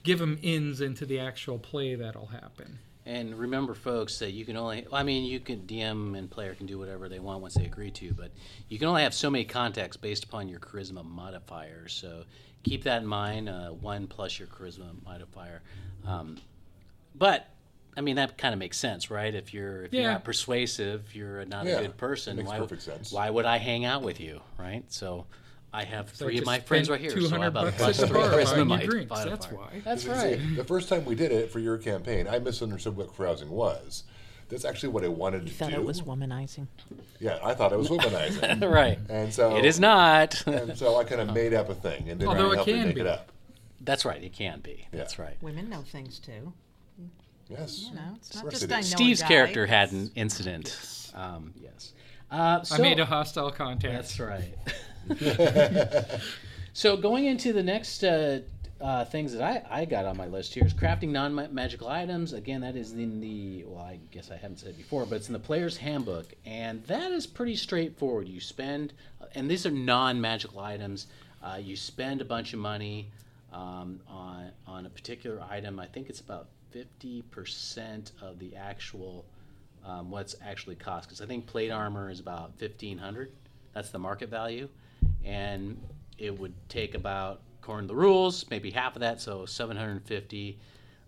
give them ins into the actual play that'll happen. And remember, folks, that you can only, I mean, you can, DM and player can do whatever they want once they agree to, but you can only have so many contacts based upon your charisma modifier. So keep that in mind, uh, one plus your charisma modifier. Um, but, I mean, that kind of makes sense, right? If you're, if you're not persuasive, you're not Yeah, a good person. makes why, perfect sense. Why would I hang out with you, right? So I have three of my friends right here. So I 200 have a bucks plus at the three bar charisma buying you mod- That's why. That's See, right. The first time we did it for your campaign, I misunderstood what carousing was. That's actually what I wanted to Thought do. it was womanizing. Yeah, I thought it was womanizing. right. and so It is not. And so I kind of made up a thing and didn't Although it help me can make be. it up. That's right. It can be. That's right. Women know things too. Yes. You know, it's not just I know is. Steve's guy. character had an incident. Um, yes. Uh, so, I made a hostile contact. That's right. so going into the next uh, uh, things that I, I got on my list here is crafting non-magical items. Again, that is in the well, I guess I haven't said it before, but it's in the player's handbook, and that is pretty straightforward. You spend, and these are non-magical items. Uh, you spend a bunch of money um, on on a particular item. I think it's about fifty percent of the actual um, what's actually cost because I think plate armor is about fifteen hundred. That's the market value, and it would take about according to the rules maybe half of that, so seven hundred and fifty,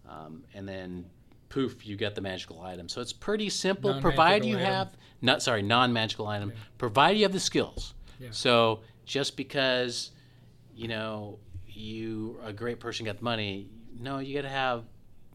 um, and then poof, you get the magical item. So it's pretty simple, Non-magical provided you item. have not sorry non-magical item, provided you have the skills. Yeah. So just because you know you a great person got the money, no, you got to have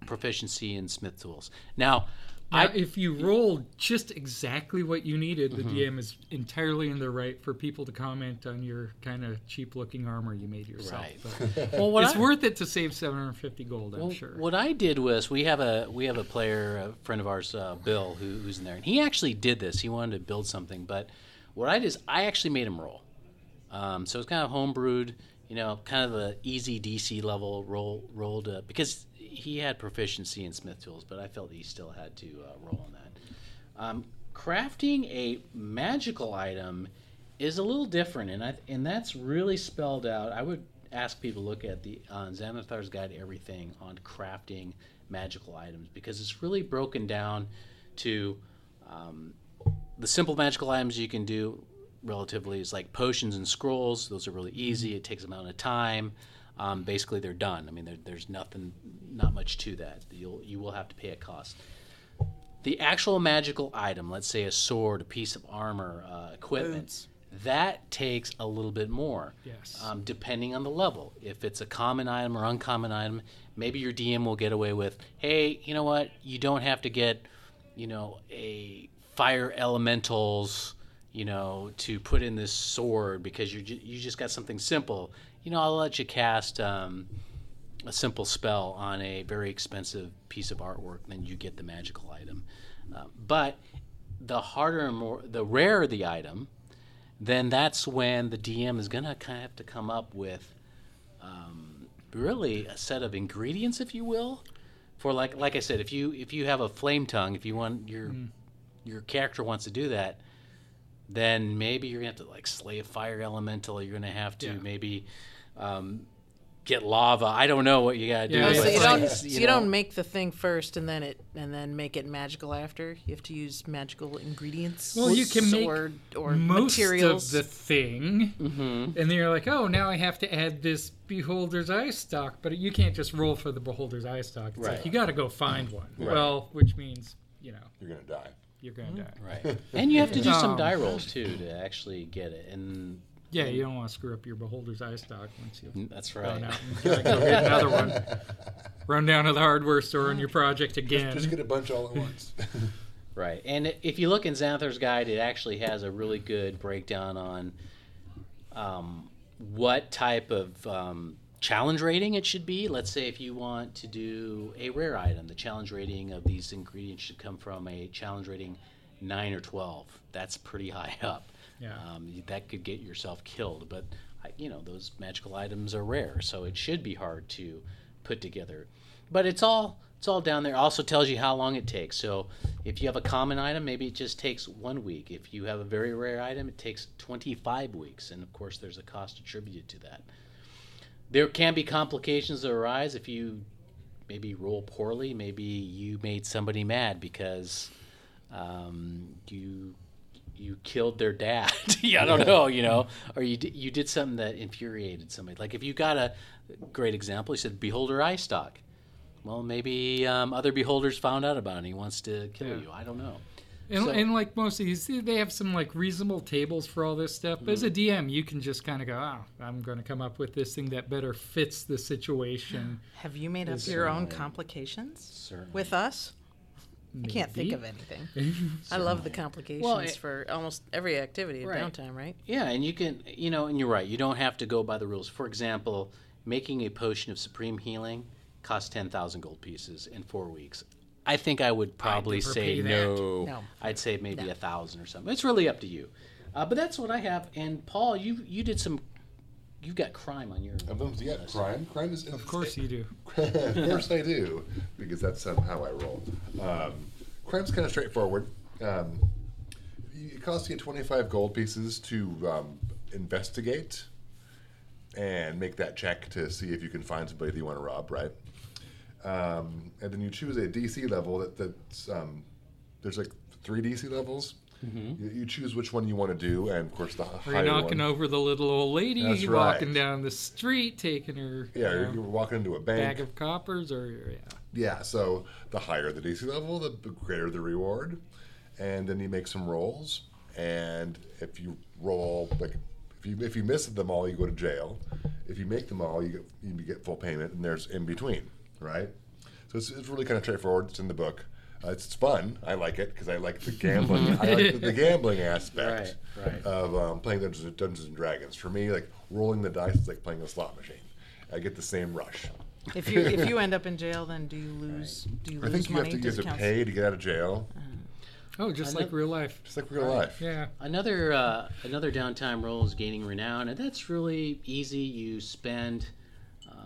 proficiency in smith tools. Now, Now, I if you roll just exactly what you needed, Mm-hmm. the DM is entirely in the right for people to comment on your kind of cheap-looking armor you made yourself. Right. But well, what it's I, worth it to save 750 gold, I'm well, sure. What I did was we have a we have a player, a friend of ours, uh, Bill, who, who's in there, and he actually did this. He wanted to build something, but what I did is I actually made him roll. Um, so it's kind of homebrewed, you know, kind of the easy DC level roll rolled uh, because he had proficiency in smith tools, but I felt he still had to uh, roll on that. Um, crafting a magical item is a little different, and I and that's really spelled out. I would ask people to look at the on Xanathar's Guide to Everything on crafting magical items because it's really broken down to um, the simple magical items you can do relatively is like potions and scrolls. Those are really easy. It takes a amount of time. Um, basically, they're done. I mean, there, there's nothing, not much to that. You'll you will have to pay a cost. The actual magical item, let's say a sword, a piece of armor, uh, equipment, That takes a little bit more. Yes. Um, depending on the level. If it's a common item or uncommon item, maybe your DM will get away with, hey, you know what? You don't have to get, you know, a fire elementals, you know, to put in this sword because you you just got something simple. You know, I'll let you cast um, a simple spell on a very expensive piece of artwork, then you get the magical item. Uh, but the harder and more, the rarer the item, then that's when the DM is gonna kind of have to come up with um, really a set of ingredients, if you will, for like like I said, if you if you have a flame tongue, if you want your your character wants to do that, then maybe you're gonna have to like slay a fire elemental. You're gonna have to Yeah. maybe um, get lava. I don't know what you gotta do. Yeah, Oh, so you don't, like- so you, know, don't make the thing first and then it and then make it magical after. You have to use magical ingredients. Well, you can make or, or most materials. of the thing, Mm-hmm. and then you're like, oh, now I have to add this Beholder's Eye stalk, but you can't just roll for the Beholder's Eye stalk. It's Right. like you got to go find one. Well, which means you know You're gonna die. you're gonna die. Right, and you have to do some Um, die rolls too to actually get it, and Yeah, you don't want to screw up your Beholder's Eye stalk once you that's run right. out and gotta get another one. Run down to the hardware store on your project again. Just get a bunch all at once. Right, and if you look in Xanathar's guide, it actually has a really good breakdown on um, what type of um, challenge rating it should be. Let's say if you want to do a rare item, the challenge rating of these ingredients should come from a challenge rating nine or twelve. That's pretty high up. Yeah. Um, that could get yourself killed, but you know those magical items are rare, so it should be hard to put together. But it's all it's all down there. Also tells you how long it takes. So if you have a common item, maybe it just takes one week. If you have a very rare item, it takes 25 weeks, and of course there's a cost attributed to that. There can be complications that arise if you maybe roll poorly. Maybe you made somebody mad because um, you you killed their dad. yeah, I don't know, you know, or you did, you did something that infuriated somebody. Like if you got a great example, he said beholder eye stalk. Well, maybe um, other beholders found out about it. and He wants to kill Yeah. you. I don't know. And, So- and like most of these, they have some like reasonable tables for all this stuff. But as a Mm-hmm. DM, you can just kind of go, "Oh, I'm going to come up with this thing that better fits the situation." Have you made up your own complications Certainly. with us? I can't think of anything. I love the complications Well, it- for almost every activity at Right. downtime, right? Yeah, and you can, you know, and you're right. You don't have to go by the rules. For example, making a potion of supreme healing costs ten thousand gold pieces in four weeks. I think I would probably never say no. No. I'd say maybe a thousand or something. It's really up to you. Uh, but that's what I have. And Paul, you you did some. You've got crime on your. Of them, yeah, crime. Crime is. Of course you do. of course I do, because that's um, how I roll. Um, crime's kind of straightforward. Um, it costs you 25 gold pieces to um, investigate and make that check to see if you can find somebody that you want to rob, right? Um, and then you choose a DC level that that's um, there's like three DC levels. Mm-hmm. You, you choose which one you want to do, and of course the you're knocking one. over the little old lady, That's you're walking right. down the street, taking her Yeah, you you're, know, you're walking into a bank. bag of coppers, or yeah. Yeah, so the higher the DC level, the the greater the reward. And then you make some rolls, and if you roll like if you if you miss them all, you go to jail. If you make them all, you get you get full payment, and there's in between, right? So it's, it's really kind of straightforward. It's in the book. Uh, it's, it's fun. I like it because I like the gambling. I like the, the gambling aspect Right, right. of um, playing Dungeons, and- Dungeons and Dragons. For me, like rolling the dice is like playing a slot machine. I get the same rush. If you if you end up in jail, then do you lose? Do you I lose think you have money? to, you Does have it to count- pay to get out of jail, Oh, just like real life. just like real life. Yeah. Another uh, another downtime role is gaining renown, and that's really easy. You spend.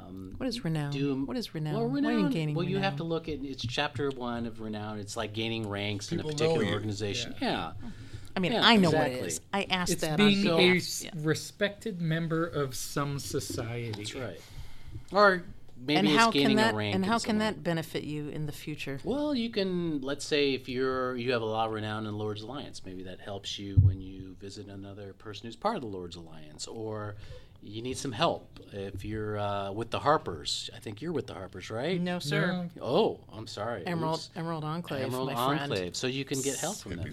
Um, What is renown? do- what is renown? Well, What you renown. gaining well, you have to look at it's chapter one of renown. It's like gaining ranks in a particular organization. Yeah. I mean, Yeah, I know exactly. what it is. I asked It's that being on a behalf- s- yeah. respected member of some society. that's right. Or maybe and it's how gaining can that a rank. and how can that benefit you in the future? Well, you can let's say if you're you have a lot of renown in the Lord's Alliance, maybe that helps you when you visit another person who's part of the Lord's Alliance, or you need some help if you're uh, with the Harpers. I think you're with the Harpers, right? No, sir. No. Oh, I'm sorry. Emerald Oops. Emerald Enclave, Emerald my friend. So you can get help from them.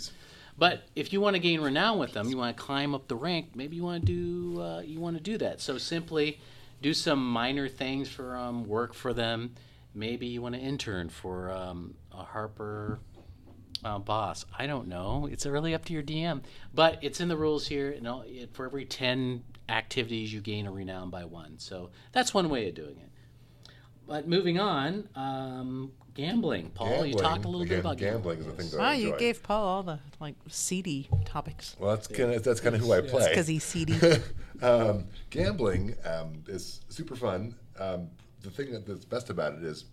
But if you want to gain renown with them, you want to climb up the rank. Maybe you want to do uh, you want to do that. So simply do some minor things for um, work for them. Maybe you want to intern for um, a Harper uh, boss. I don't know. It's really up to your DM. But it's in the rules here. You know, for every ten activities, you gain a renown by one. So that's one way of doing it. But moving on, um, gambling. Paul, you talked a little Again, bit about gambling. is the thing that Wow, I you gave Paul all the like seedy topics. Well, that's kind of that's kind of who I play. Because he's seedy. um, gambling um, is super fun. Um, the thing that's best about it is,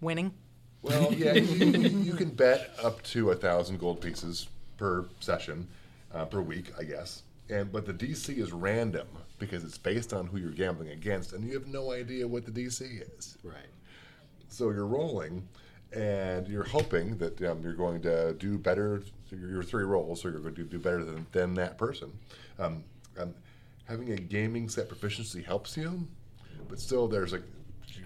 Winning. well, yeah, you, you can bet up to a thousand gold pieces per session, uh, per week, I guess. And but the DC is random because it's based on who you're gambling against, and you have no idea what the DC is. Right. So you're rolling, and you're hoping that um, you're going to do better. Your, your three rolls, so you're going to do better than, than that person. Um, um, having a gaming set proficiency helps you, but still, there's like you,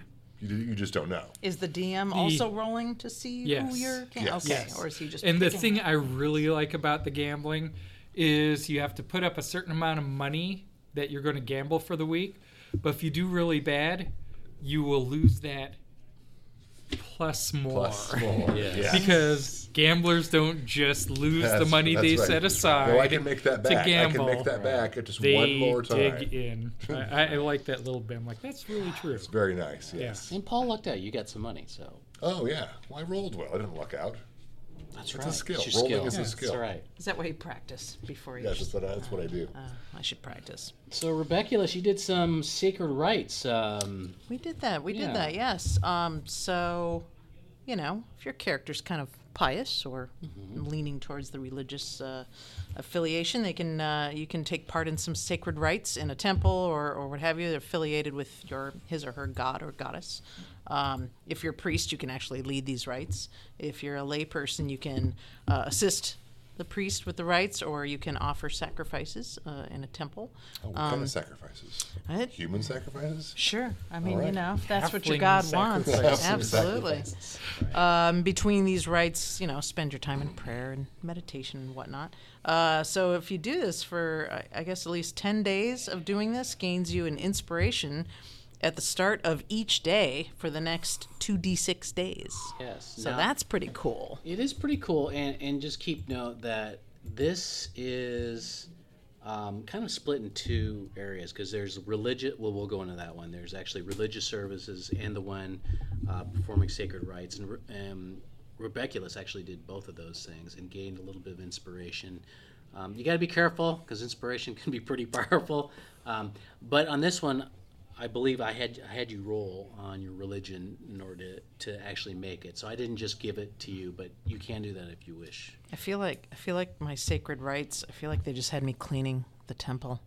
you, you just don't know. Is the DM also rolling to see Yes. who you're? Ga- Yes. Okay, Yes. or is he just? And the picking? thing I really like about the gambling is you have to put up a certain amount of money that you're going to gamble for the week. But if you do really bad, you will lose that plus more. Plus more. Yes. Yeah. Because gamblers don't just lose the money they right. set aside Well, I can make that back. to gamble. I can make that back at just they one more time. dig in. I, I like that little bit. I'm like, that's really true. It's very nice. Yes. And Paul lucked out. You got some money, so Oh yeah. Well, I rolled well. I didn't luck out. That's right. It's right. a skill. It's Rolling skill. is a skill. That's right. Is that why you practice before you? Yes, that's what I, that's what I do. Uh, I should practice. So Rebecca, you did some sacred rites. Um, We did that. We Yeah. did that. Yes. Um. So, you know, if your character's kind of pious or Mm-hmm. leaning towards the religious uh, affiliation, they can uh, you can take part in some sacred rites in a temple or, or what have you. They're affiliated with your his or her god or goddess. Um, if you're a priest, you can actually lead these rites. If you're a layperson, you can uh, assist the priest with the rites, or you can offer sacrifices uh, in a temple. Oh, what kind of sacrifices? I- Human sacrifices? Sure. I mean, you know, if that's what your God wants. sacrifices. Absolutely. Um, between these rites, you know, spend your time in prayer and meditation and whatnot. Uh, so if you do this for, I- I guess, at least 10 days of doing this, gains you an inspiration at the start of each day for the next 2d6 days. yes. So Now- that's pretty cool. It is pretty cool, and and just keep note that this is um, kind of split in two areas because there's religious. Well, we'll go into that one. There's actually religious services and the one uh, performing sacred rites, and Re- um, Rebeculus actually did both of those things and gained a little bit of inspiration. Um, you got to be careful because inspiration can be pretty powerful. Um, but on this one, I believe I had I had you roll on your religion in order to, to actually make it. So I didn't just give it to you, but you can do that if you wish. I feel like I feel like my sacred rites. I feel like they just had me cleaning the temple.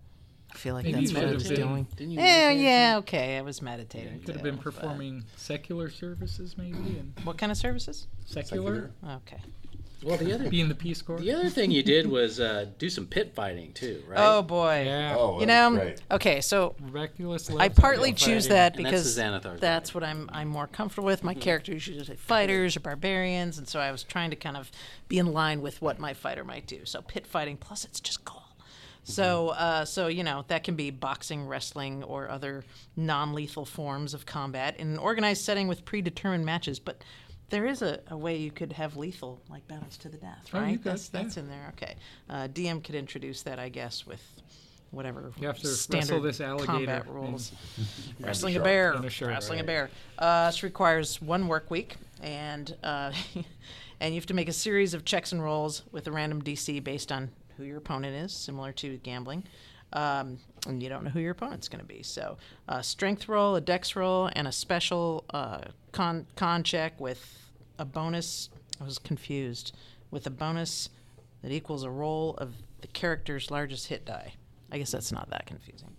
I feel like Maybe that's what I was been- doing. Didn't you Yeah, meditate yeah, okay. I was meditating. Could have too, been but- performing secular services, maybe, and What kind of services? secular, Okay. Well, the other being the Peace Corps. the other thing you did was uh, do some pit fighting too, right? Oh boy. Yeah. Oh, You know, great. okay, so Miraculous. I partly choose Fighting. that And that's because that's what I'm I'm more comfortable with. My characters usually fighters or barbarians, and so I was trying to kind of be in line with what my fighter might do. So pit fighting, plus it's just cool. So, uh, so you know that can be boxing, wrestling, or other non-lethal forms of combat in an organized setting with predetermined matches. But there is a, a way you could have lethal, like battles to the death, Oh, right? that's that's in there. Okay, uh, DM could introduce that, I guess, with whatever You have to wrestle standard this alligator combat rules. wrestling a bear, a shark. wrestling a bear. Uh, this requires one work week, and uh, and you have to make a series of checks and rolls with a random DC based on who your opponent is, similar to gambling. Um, and you don't know who your opponent's going to be. So, a strength roll, a dex roll, and a special uh, con con check with a bonus. I was confused with a bonus that equals a roll of the character's largest hit die. I guess that's not that confusing.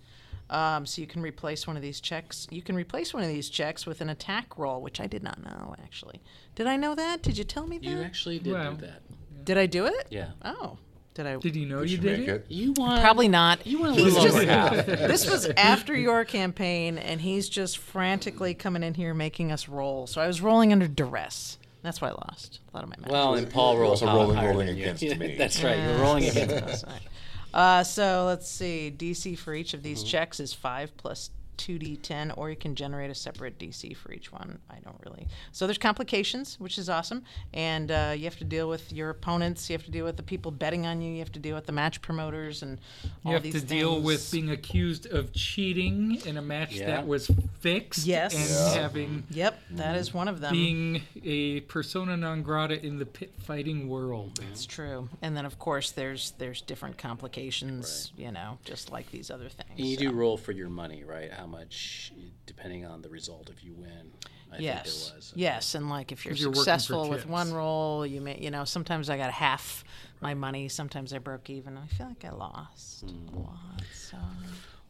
Um, so you can replace one of these checks. You can replace one of these checks with an attack roll, which I did not know actually. Did I know that? Did you tell me that? You actually did Well, do that. did I do it? Yeah. Oh, did I? Did you know Did you you did it? it? You want Probably not. You went a He's little just- over half. this was after your campaign, and he's just frantically coming in here making us roll. So I was rolling under duress. That's why I lost a lot of my matches. Well, and Paul rolls also rolling- higher rolling than you. against me. That's right. You're rolling against us. That's. Uh, so let's see. DC for each of these Mm-hmm. checks is five plus 2d10, or you can generate a separate DC for each one. I don't really. So there's complications, which is awesome. And uh, you have to deal with your opponents. You have to deal with the people betting on you. You have to deal with the match promoters and all You have these to deal with being accused of cheating in a match Yeah. that was fixed. Yes. And Yeah. having Yep, that is one of them. being a persona non grata in the pit fighting world. that's true. And then of course there's there's different complications, you know, just like these other things. And you so. do roll for your money, right? How much, depending on the result, if you win. I yes. think there was. Yes, and like if you're 'Cause you're successful with one role, you may you know, sometimes I got half my money, sometimes I broke even. I feel like I lost Hmm. a lot. So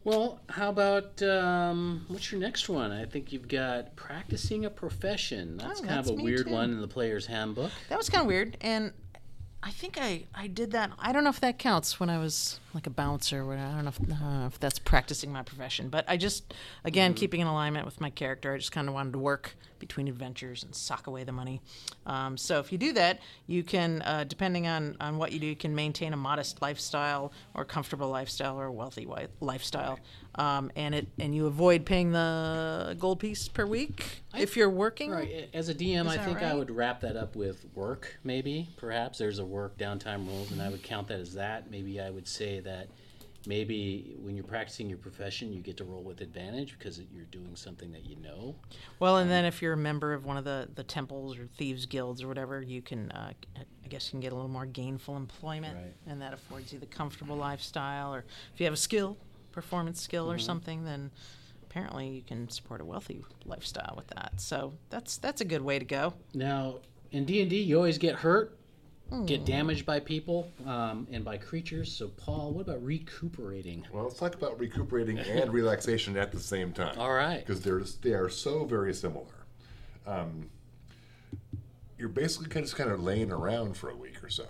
Well, how about um, what's your next one? I think you've got practicing a profession. That's Oh, kind that's of a weird too. one in the player's handbook. that was kind of weird and I think I, I did that. I don't know if that counts when I was like a bouncer. Or. I don't know if, I don't know if that's practicing my profession. But I just, again, Mm-hmm. keeping in alignment with my character, I just kind of wanted to work between adventures and sock away the money. Um, so if you do that, you can, uh, depending on, on what you do, you can maintain a modest lifestyle or comfortable lifestyle or a wealthy wi- lifestyle. Um, and it and you avoid paying the gold piece per week if you're working. Right. As a DM, I think I would wrap that up with work, maybe, perhaps. There's a work downtime rules, and I would count that as that. Maybe I would say that maybe when you're practicing your profession, you get to roll with advantage because you're doing something that you know. Well, and then if you're a member of one of the, the temples or thieves guilds or whatever, you can, uh, I guess, you can get a little more gainful employment, Right. and that affords you the comfortable lifestyle. Or if you have a skill, performance skill Mm-hmm. or something, then apparently you can support a wealthy lifestyle with that. So that's that's a good way to go. Now, in D and D, you always get hurt, Hmm. get damaged by people, um, and by creatures. So, Paul, what about recuperating? Well, let's talk about recuperating and relaxation at the same time. All right. Because they're they are so very similar. Um, you're basically kind of just kind of laying around for a week or so,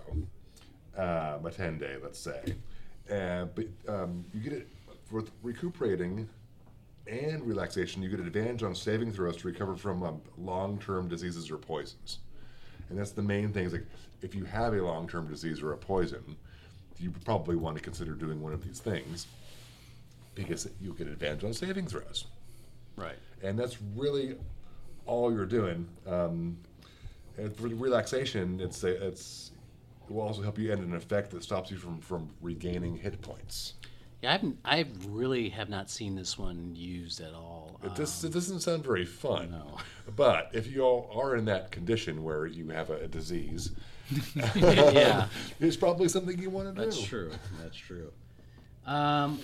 um, a ten day, let's say, uh, but um, you get it with recuperating and relaxation. You get an advantage on saving throws to recover from um, long term diseases or poisons, and that's the main thing. Is like if you have a long term disease or a poison, you probably want to consider doing one of these things because you'll get advantage on saving throws. Right. And that's really all you're doing. Um, and for relaxation, it's a, it's it will also help you end an effect that stops you from, from regaining hit points. Yeah, I haven't. I really have not seen this one used at all. It Um, it doesn't sound very fun. no. But if you all are in that condition where you have a, a disease, yeah, it's probably something you want to do. that's true. That's true. Um,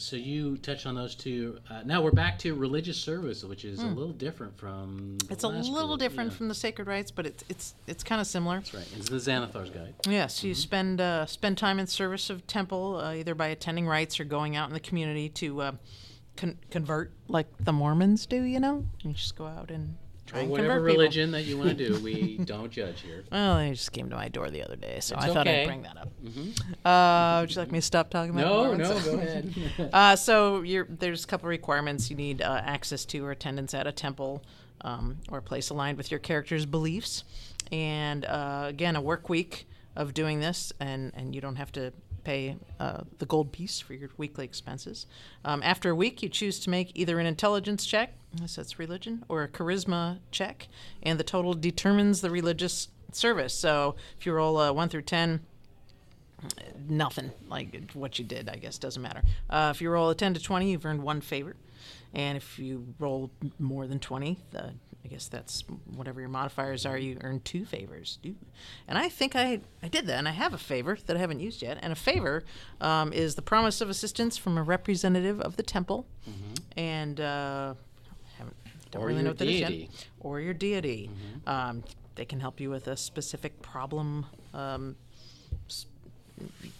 so you touched on those two. Uh, now we're back to religious service, which is a little different from. Hmm. It's a little group. different Yeah, from the sacred rites, but it's it's it's kind of similar. That's right. It's the Xanathar's Guide. Yes, you spend uh, spend time in service of temple, uh, either by attending rites or going out in the community to uh, con- convert, like the Mormons do. You know, you just go out and try and whatever convert people. religion that you want to do, we don't judge here. Well, they just came to my door the other day, so It's I thought okay. I'd bring that up. Uh, would you like me to stop talking about No, no, go ahead. Uh, so you're, there's a couple requirements. You need uh, access to or attendance at a temple um, or a place aligned with your character's beliefs. And uh, again, a work week of doing this, and, and you don't have to pay uh, the gold piece for your weekly expenses. Um, after a week, you choose to make either an intelligence check, unless that's religion, or a charisma check, and the total determines the religious service. So if you roll a 1 through 10, nothing like what you did i guess doesn't matter uh, if you roll a 10 to 20 you've earned one favor and if you roll more than 20 the, i guess that's whatever your modifiers are you earn two favors and i think I, I did that and i have a favor that i haven't used yet and a favor um, is the promise of assistance from a representative of the temple and uh, haven't, don't Or really know what that is deity. yet or your deity um, they can help you with a specific problem um,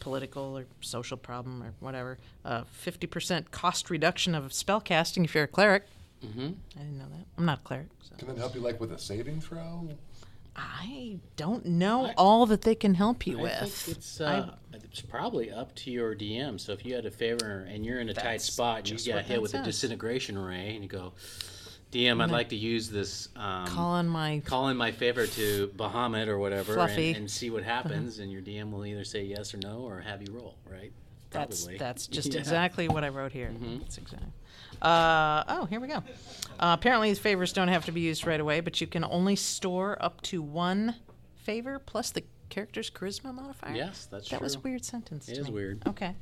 political or social problem or whatever. Uh, 50% cost reduction of spell casting if you're a cleric. Mm-hmm. I didn't know that. I'm not a cleric. So. Can that help you like with a saving throw? I don't know all that they can help you I with. think it's uh, it's probably up to your DM. So if you had a favor and you're in a tight spot and you what got hit that with a disintegration ray and you go, DM, I'd like to use this. Um, Call on my call in my favor to Bahamut or whatever Fluffy. And, and see what happens, and your DM will either say yes or no or have you roll, right? That's Probably. that's just Yeah. Mm-hmm. exactly what I wrote here. That's exactly. Uh, oh, here we go. Uh, apparently, these favors don't have to be used right away, but you can only store up to one favor plus the character's charisma modifier. Yes, that's right. that was a weird sentence. It to is me. weird. Okay.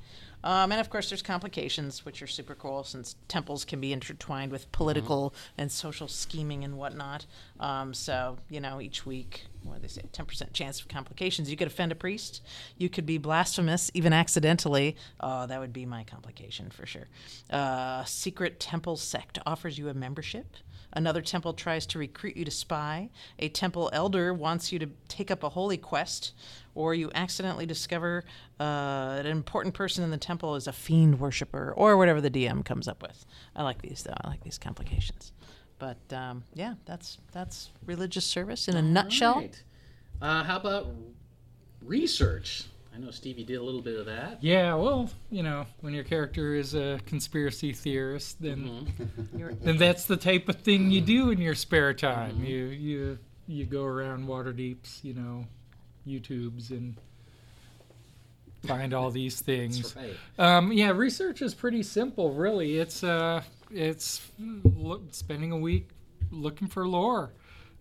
Um, and of course, there's complications, which are super cool since temples can be intertwined with political Mm-hmm. and social scheming and whatnot. Um, so, you know, each week, what they say, 10% chance of complications. You could offend a priest. You could be blasphemous, even accidentally. Oh, that would be my complication for sure. Uh, secret temple sect offers you a membership. Another temple tries to recruit you to spy. A temple elder wants you to take up a holy quest, or you accidentally discover uh, an important person in the temple is a fiend worshiper, or whatever the DM comes up with. I like these though. I like these complications. But um, yeah, that's that's religious service in a nutshell. Right. Uh, how about research? I know Stevie did a little bit of that. Yeah, well, you know, when your character is a conspiracy theorist, then then that's the type of thing you do in your spare time. You you you go around Waterdeep's, you know, YouTubes and find all these things. That's right. Um, yeah, research is pretty simple, really. It's uh, it's look, spending a week looking for lore.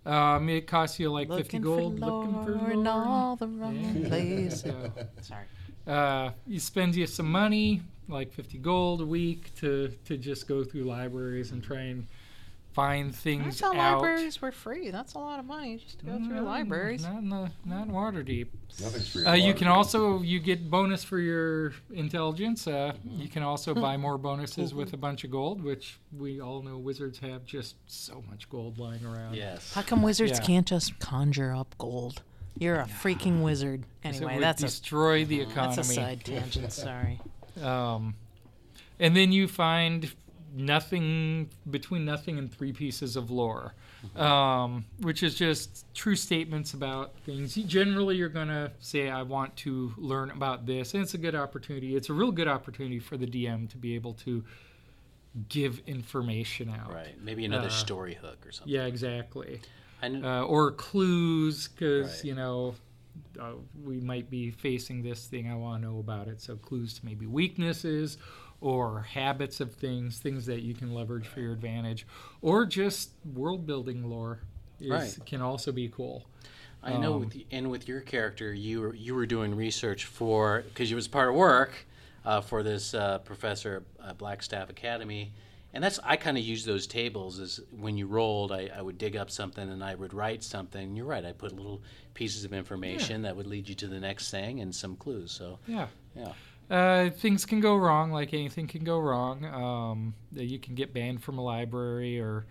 Um, it costs you like fifty gold. for looking for lore in all the wrong places. So, Sorry. uh, you spend you some money, like 50 gold a week, to to just go through libraries and try and find things thought out. libraries were free. That's a lot of money just to go through libraries. Not in the not in Waterdeep. Nothing's free. Uh, in you can Waterdeep. also you get bonus for your intelligence. Uh, you can also buy more bonuses with a bunch of gold, which we all know wizards have just so much gold lying around. Yes. How come wizards Yeah. can't just conjure up gold? You're a freaking wizard. 'Cause it Anyway, would that's a destroy the economy. that's a side tangent. Sorry. Um, and then you find nothing between nothing and three pieces of lore, um, which is just true statements about things. You, generally, you're going to say, I want to learn about this. And it's a good opportunity. It's a real good opportunity for the DM to be able to give information out. Right. Maybe another Uh, story hook or something. Yeah, exactly. I know. Uh, or clues, because, Right. you know, uh, we might be facing this thing. I want to know about it. So clues to maybe weaknesses or habits of things, things that you can leverage for your advantage, or just world building lore is, Right. can also be cool. I know, Um, with, y- and with your character, you were you were doing research for because you was part of work uh, for this uh, professor at Blackstaff Academy, and that's I kind of use those tables as when you rolled, I, I would dig up something and I would write something. You're right, I put little pieces of information that would lead you to the next thing and some clues. So Yeah. yeah, Uh, things can go wrong, like anything can go wrong. Um, you can get banned from a library or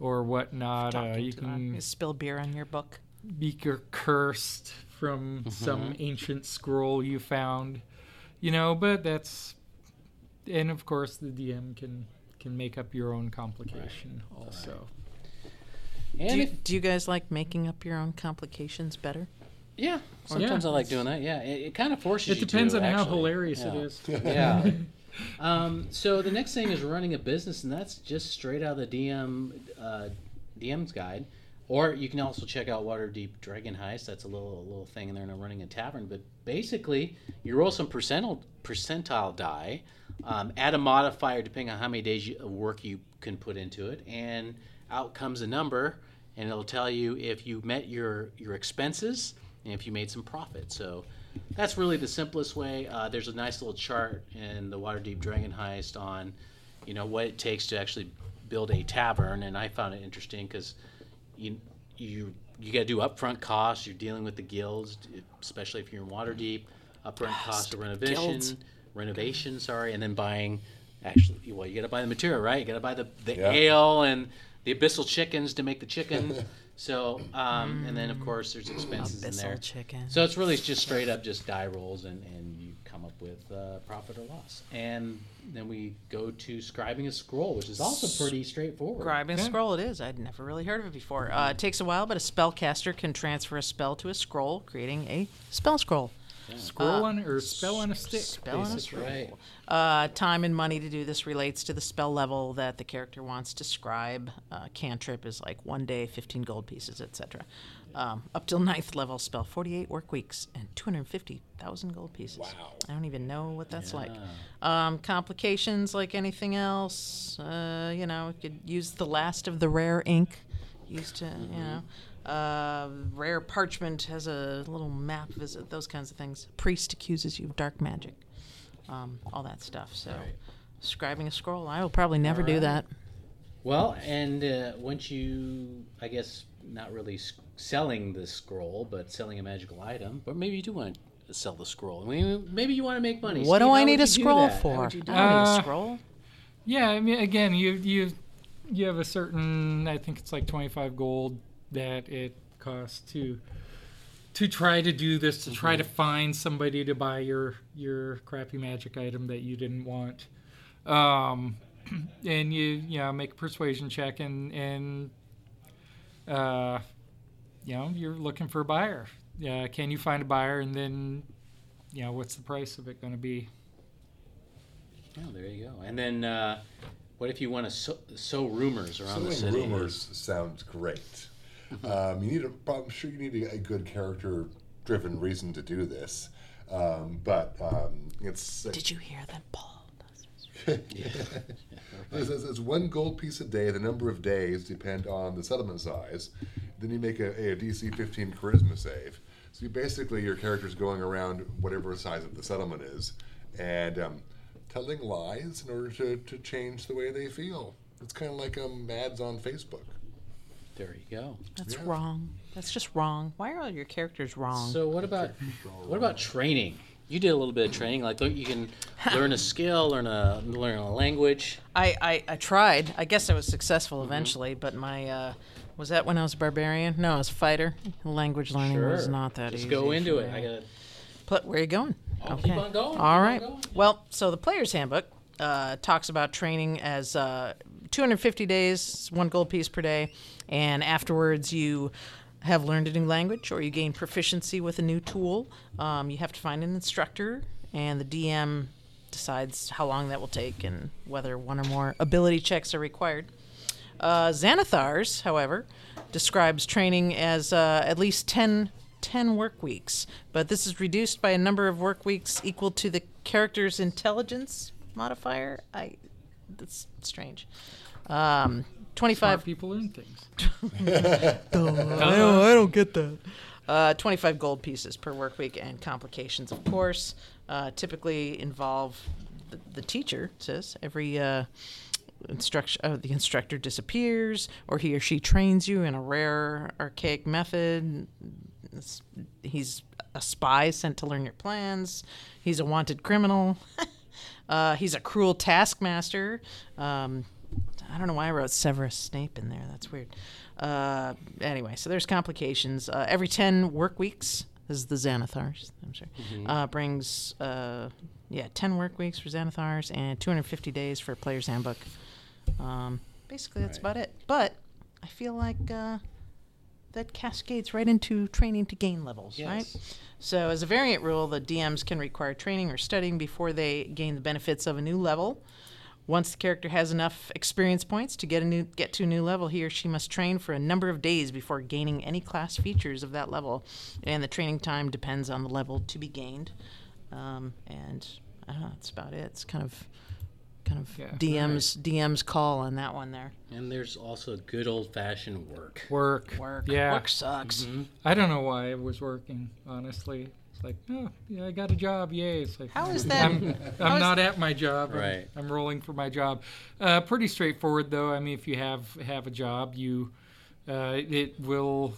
or whatnot. Uh, you to that. can You spill beer on your book. be cursed from some ancient scroll you found, you know. But that's, and of course the DM can can make up your own complication also. and Do you, if, do you guys like making up your own complications better? Yeah, sometimes Yeah. I like doing that. Yeah, it, it kind of forces It you. depends to, on how hilarious Yeah. it is. yeah. Um, so the next thing is running a business, and that's just straight out of the DM uh, DM's guide. Or you can also check out Waterdeep Dragon Heist. That's a little a little thing in there, and running a tavern. But basically, you roll some percentile percentile die, um, add a modifier depending on how many days you, of work you can put into it, and out comes a number, and it'll tell you if you met your your expenses and if you made some profit. So that's really the simplest way. Uh, there's a nice little chart in the Waterdeep Dragon Heist on, you know, what it takes to actually build a tavern, and I found it interesting because you you you got to do upfront costs. You're dealing with the guilds, especially if you're in Waterdeep. Upfront costs of renovation, guilds. renovation, sorry, and then buying. Actually, well, you got to buy the material, right? You got to buy the the Yeah. ale and the abyssal chickens to make the chicken. so, um, and then of course there's expenses in there. Chicken. So it's really just straight up just die rolls, and, and you come up with uh, profit or loss. And then we go to scribing a scroll, which is also pretty straightforward. Scribing a scroll it is. I'd never really heard of it before. Uh, it takes a while, but a spellcaster can transfer a spell to a scroll, creating a spell scroll. Scroll on or spell on a stick. spell on a basically. Right. Uh, time and money to do this relates to the spell level that the character wants to scribe. Uh, cantrip is like one day, 15 gold pieces, etc. Um, up till ninth level spell, 48 work weeks and 250,000 gold pieces. Wow. I don't even know what that's like. Um, complications like anything else. Uh, you know, you could use the last of the rare ink used to, you know. Uh, rare parchment has a little map visit, those kinds of things. Priest accuses you of dark magic um, all that stuff. So, scribing a scroll, I will probably never do that. Well, and uh, once you, I guess, not really s- selling the scroll, but selling a magical item, but maybe you do want to sell the scroll. I mean, maybe you want to make money. What Steve, do I need a scroll for? do I don't need a scroll. Yeah, I mean, again, you you you have a certain. I think it's like twenty five gold that it costs to to try to do this to try to find somebody to buy your your crappy magic item that you didn't want. Um, and you you know make a persuasion check and and uh, you know you're looking for a buyer. Yeah, can you find a buyer? And then you know what's the price of it going to be? Oh, there you go. And then, uh, what if you want to sow, sow rumors around the Sowing city? rumors sounds great. Um, you need a, I'm sure you need a, a good character-driven reason to do this, um, but um, it's Did you hear that, Paul? does this? It says it's one gold piece a day. The number of days depend on the settlement size. Then you make a, a DC 15 charisma save. So you basically your character's going around whatever size of the settlement is, and um, telling lies in order to, to change the way they feel. It's kind of like um, ads on Facebook. There you go. That's Yeah. wrong. That's just wrong. Why are all your characters wrong? So what about what about training? You did a little bit of training, like look, you can learn a skill, learn a learn a language. I, I, I tried. I guess I was successful Mm-hmm. eventually, but my uh, was that when I was a barbarian? No, I was a fighter. Language learning was not that easy. Just easy. go into it. I got Pl- where are you going? I'll keep on going, keep All on right. going. Well, so the player's handbook uh, talks about training as uh, 250 days, one gold piece per day, and afterwards you have learned a new language or you gain proficiency with a new tool. Um, you have to find an instructor, and the DM decides how long that will take and whether one or more ability checks are required. Uh, Xanathars, however, describes training as uh, at least 10, 10 work weeks, but this is reduced by a number of work weeks equal to the character's intelligence modifier. I, that's strange. Um, 25 Smart people learn things. I don't, I don't get that. Uh, 25 gold pieces per work week, and complications, of course, uh, typically involve the, the teacher. it Says every uh, instruction, uh, the instructor disappears, or he or she trains you in a rare, archaic method. It's- He's a spy sent to learn your plans. He's a wanted criminal. uh, he's a cruel taskmaster. Um, I don't know why I wrote Severus Snape in there. That's weird. Uh, anyway, so there's complications. Uh, every 10 work weeks, this is the Xanathars, I'm sorry, uh, brings, uh, yeah, 10 work weeks for Xanathars and 250 days for Player's Handbook. Um, basically, that's about it. But I feel like uh, that cascades right into training to gain levels, right? So, as a variant rule, the DMs can require training or studying before they gain the benefits of a new level. Once the character has enough experience points to get a new get to a new level, he or she must train for a number of days before gaining any class features of that level, and the training time depends on the level to be gained. Um, and I don't know, that's about it. It's kind of kind of Yeah. DM's DM's call on that one there. And there's also good old fashioned work. Work. Work, Yeah. work sucks. I don't know why it was working, honestly. It's like, oh, yeah, I got a job. Yay. It's like, How is that? I'm, I'm is- not at my job. I'm- Right. I'm, rolling for my job. Uh, pretty straightforward, though. I mean, if you have have a job, you uh, it will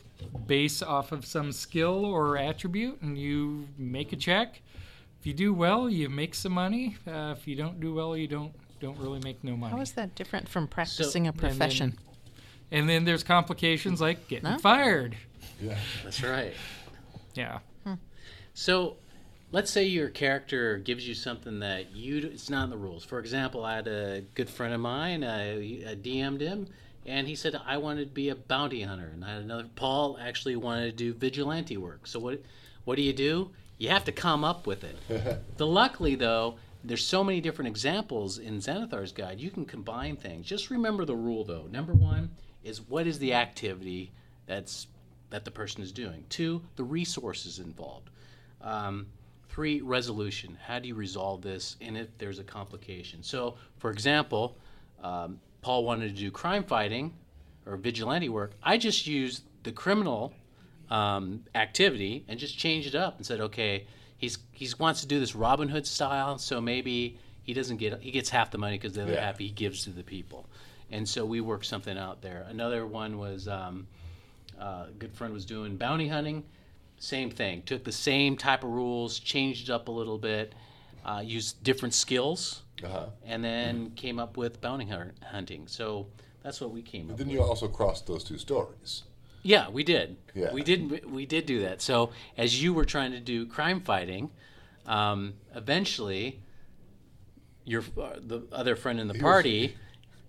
base off of some skill or attribute, and you make a check. If you do well, you make some money. Uh, if you don't do well, you don't don't really make no money. How is that different from practicing a and then- profession? and then there's complications like getting No? fired. Yeah. That's right. Yeah. Hmm. So, let's say your character gives you something that you it's not in the rules. For example, I had a good friend of mine. I, I DM'd him, and he said I wanted to be a bounty hunter, and I had another Paul actually wanted to do vigilante work. So what what do you do? You have to come up with it. the luckily though, there's so many different examples in Xanathar's guide. You can combine things. Just remember the rule though. Number one is what is the activity that's that the person is doing. Two, the resources involved. Um, three, resolution. How do you resolve this? And if there's a complication. So, for example, um, Paul wanted to do crime fighting or vigilante work. I just used the criminal um, activity and just changed it up and said, okay, he's he wants to do this Robin Hood style, so maybe he doesn't get he gets half the money because the other Yeah. half he gives to the people, and so we worked something out there. Another one was um, uh, a good friend was doing bounty hunting, same thing. Took the same type of rules, changed it up a little bit, uh, used different skills, Uh-huh. and then came up with bounty hunting. So that's what we came up Then with. you also crossed those two stories. Yeah, we did. Yeah. We did. We did do that. So as you were trying to do crime fighting, um, eventually, your uh, the other friend in the party,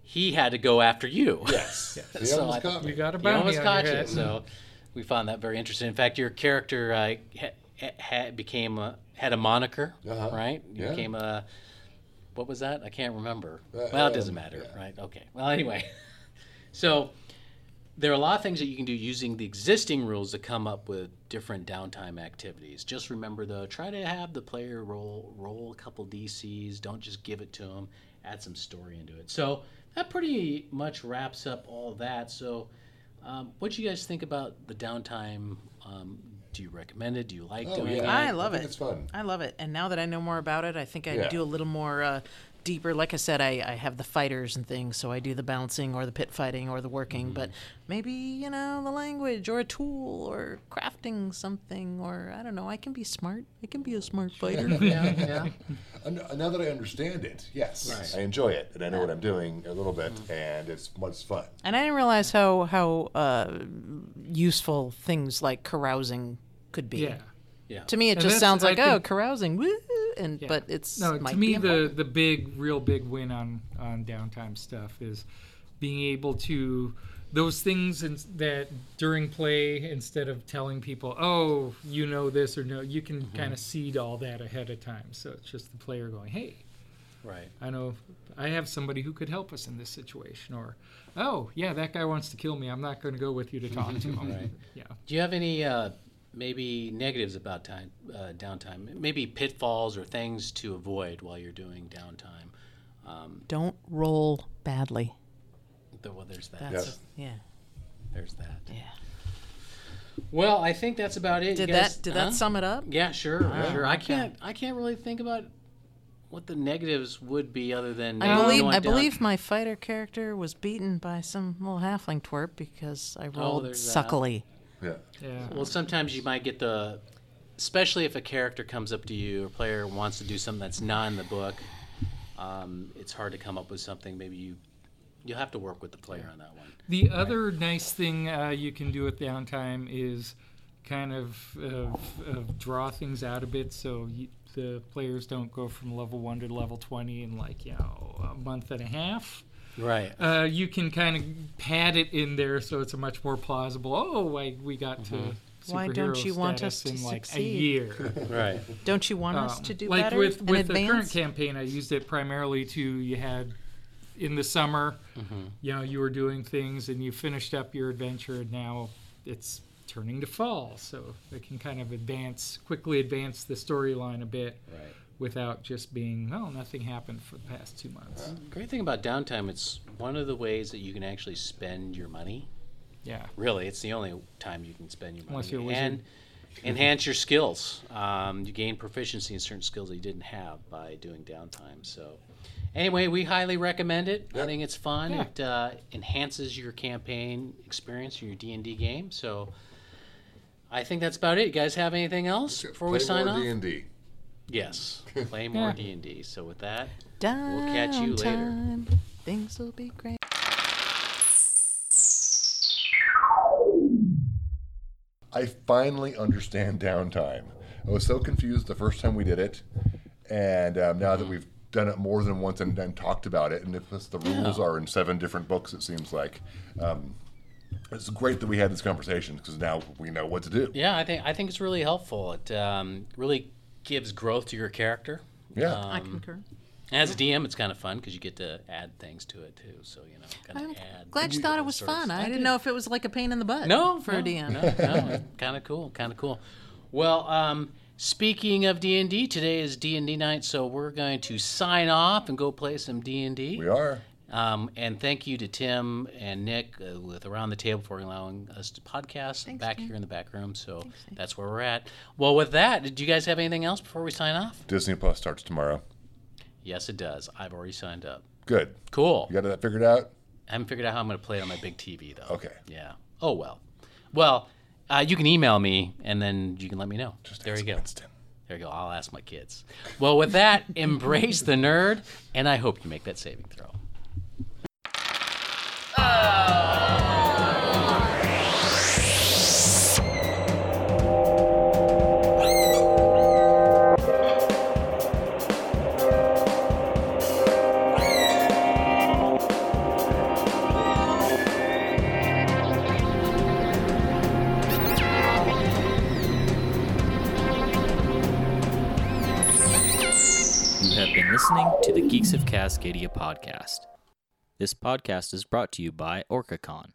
he had to go after you. Yes. He So almost I- caught me. You got a He bounty almost on caught your you. So we found that very interesting. In fact, your character uh, ha- ha- became a, had a moniker, Uh-huh. right? You Yeah. became a what was that? I can't remember. Uh, well, it doesn't um, matter, yeah. right? Okay. Well, anyway, so there are a lot of things that you can do using the existing rules to come up with different downtime activities. Just remember though, try to have the player roll roll a couple DCs. Don't just give it to them. Add some story into it. So that pretty much wraps up all that. So, um, what do you guys think about the downtime? Um, do you recommend it? Do you like Oh, doing yeah. it? I love think it. It's fun. I love it. And now that I know more about it, I think I Yeah. do a little more uh, deeper. Like I said, I, I have the fighters and things, so I do the bouncing or the pit fighting or the working. But maybe, you know, the language or a tool or crafting something or I don't know. I can be smart. I can be a smart fighter. yeah, yeah. Now that I understand it, yes, Right. I enjoy it, and I know what I'm doing a little bit, and it's much fun. and I didn't realize how, how uh, useful things like carousing could be. Yeah. Yeah. To me, it And just that's- sounds I like, oh, carousing, woo, and Yeah. but it's no might to me be the the big real big win on on downtime stuff is being able to those things in, that during play instead of telling people oh you know this or no you can Mm-hmm. kind of seed all that ahead of time so it's just the player going hey Right. i know i have somebody who could help us in this situation or oh yeah that guy wants to kill me i'm not going to go with you to talk to him Right. yeah Do you have any uh, maybe negatives about time uh, downtime? Maybe pitfalls or things to avoid while you're doing downtime. Um, don't roll badly. th- well, there's that. That's Yes. yeah, There's that. yeah. Well, I think that's about it. Did You guys- that did huh? that sum it up? Yeah, sure, sure. I can't. I can't really think about what the negatives would be other than I believe I down- believe my fighter character was beaten by some little halfling twerp because I rolled Oh, there's that. Suckily. Yeah. yeah Well, sometimes you might get the, especially if a character comes up to you or player wants to do something that's not in the book. Um, it's hard to come up with something. Maybe you, you'll have to work with the player on that one. The other nice thing uh, you can do with downtime is kind of, of, of draw things out a bit so you, the players don't go from level 1 to level 20 in like, you know, a month and a half. Right. Uh, you can kind of pad it in there so it's a much more plausible, oh, I, we got to Mm-hmm. Why don't you want status us to in like succeed? a year. Right. Don't you want us Um, to do that? like better with with the current campaign, I used it primarily to you had in the summer, Mm-hmm. you know, you were doing things and you finished up your adventure, and now it's turning to fall, so it can kind of advance quickly advance the storyline a bit Right. Without just being oh nothing happened for the past two months. Great thing about downtime, it's one of the ways that you can actually spend your money. Yeah, Really, it's the only time you can spend your money. Unless you're a wizard. and enhance your skills. Um, you gain proficiency in certain skills that you didn't have by doing downtime. So, anyway, we highly recommend it. I think it's fun. Yeah. It uh, enhances your campaign experience, or your D and D game. So, I think that's about it. You guys have anything else before we sign more off? D&D. Yes, play more D and D. So with that, We'll catch you later. Things will be great. I finally understand downtime. I was so confused the first time we did it, and um, now that we've done it more than once and, and talked about it, and if this, the rules Yeah. are in seven different books, it seems like. Um, It's great that we had this conversation because now we know what to do. Yeah, I think I think it's really helpful. It um, really gives growth to your character. Yeah. I concur. As a DM, it's kind of fun because you get to add things to it too. So you know, kind I'm of add. glad you thought it was fun. I, I didn't did. know if it was like a pain in the butt. No, for no, a DM. No, no, kind of cool, kind of cool. Well, um, speaking of D and D, today is D and D night, so we're going to sign off and go play some D and D. We are. Um, and thank you to Tim and Nick uh, with Around the Table for allowing us to podcast Thanks, back Tim. here in the back room. So that's where we're at. Well, with that, did you guys have anything else before we sign off? Disney Plus starts tomorrow. Yes, it does. I've already signed up. Good. Cool. You got that figured out? I haven't figured out how I'm going to play it on my big TV though. Okay. Yeah. Oh well. Well, uh, you can email me and then you can let me know. Just there you ask go. Winston. There you go. I'll ask my kids. Well, with that, embrace the nerd, and I hope you make that saving throw. You have been listening to the Geeks of Cascadia podcast. This podcast is brought to you by OrcaCon.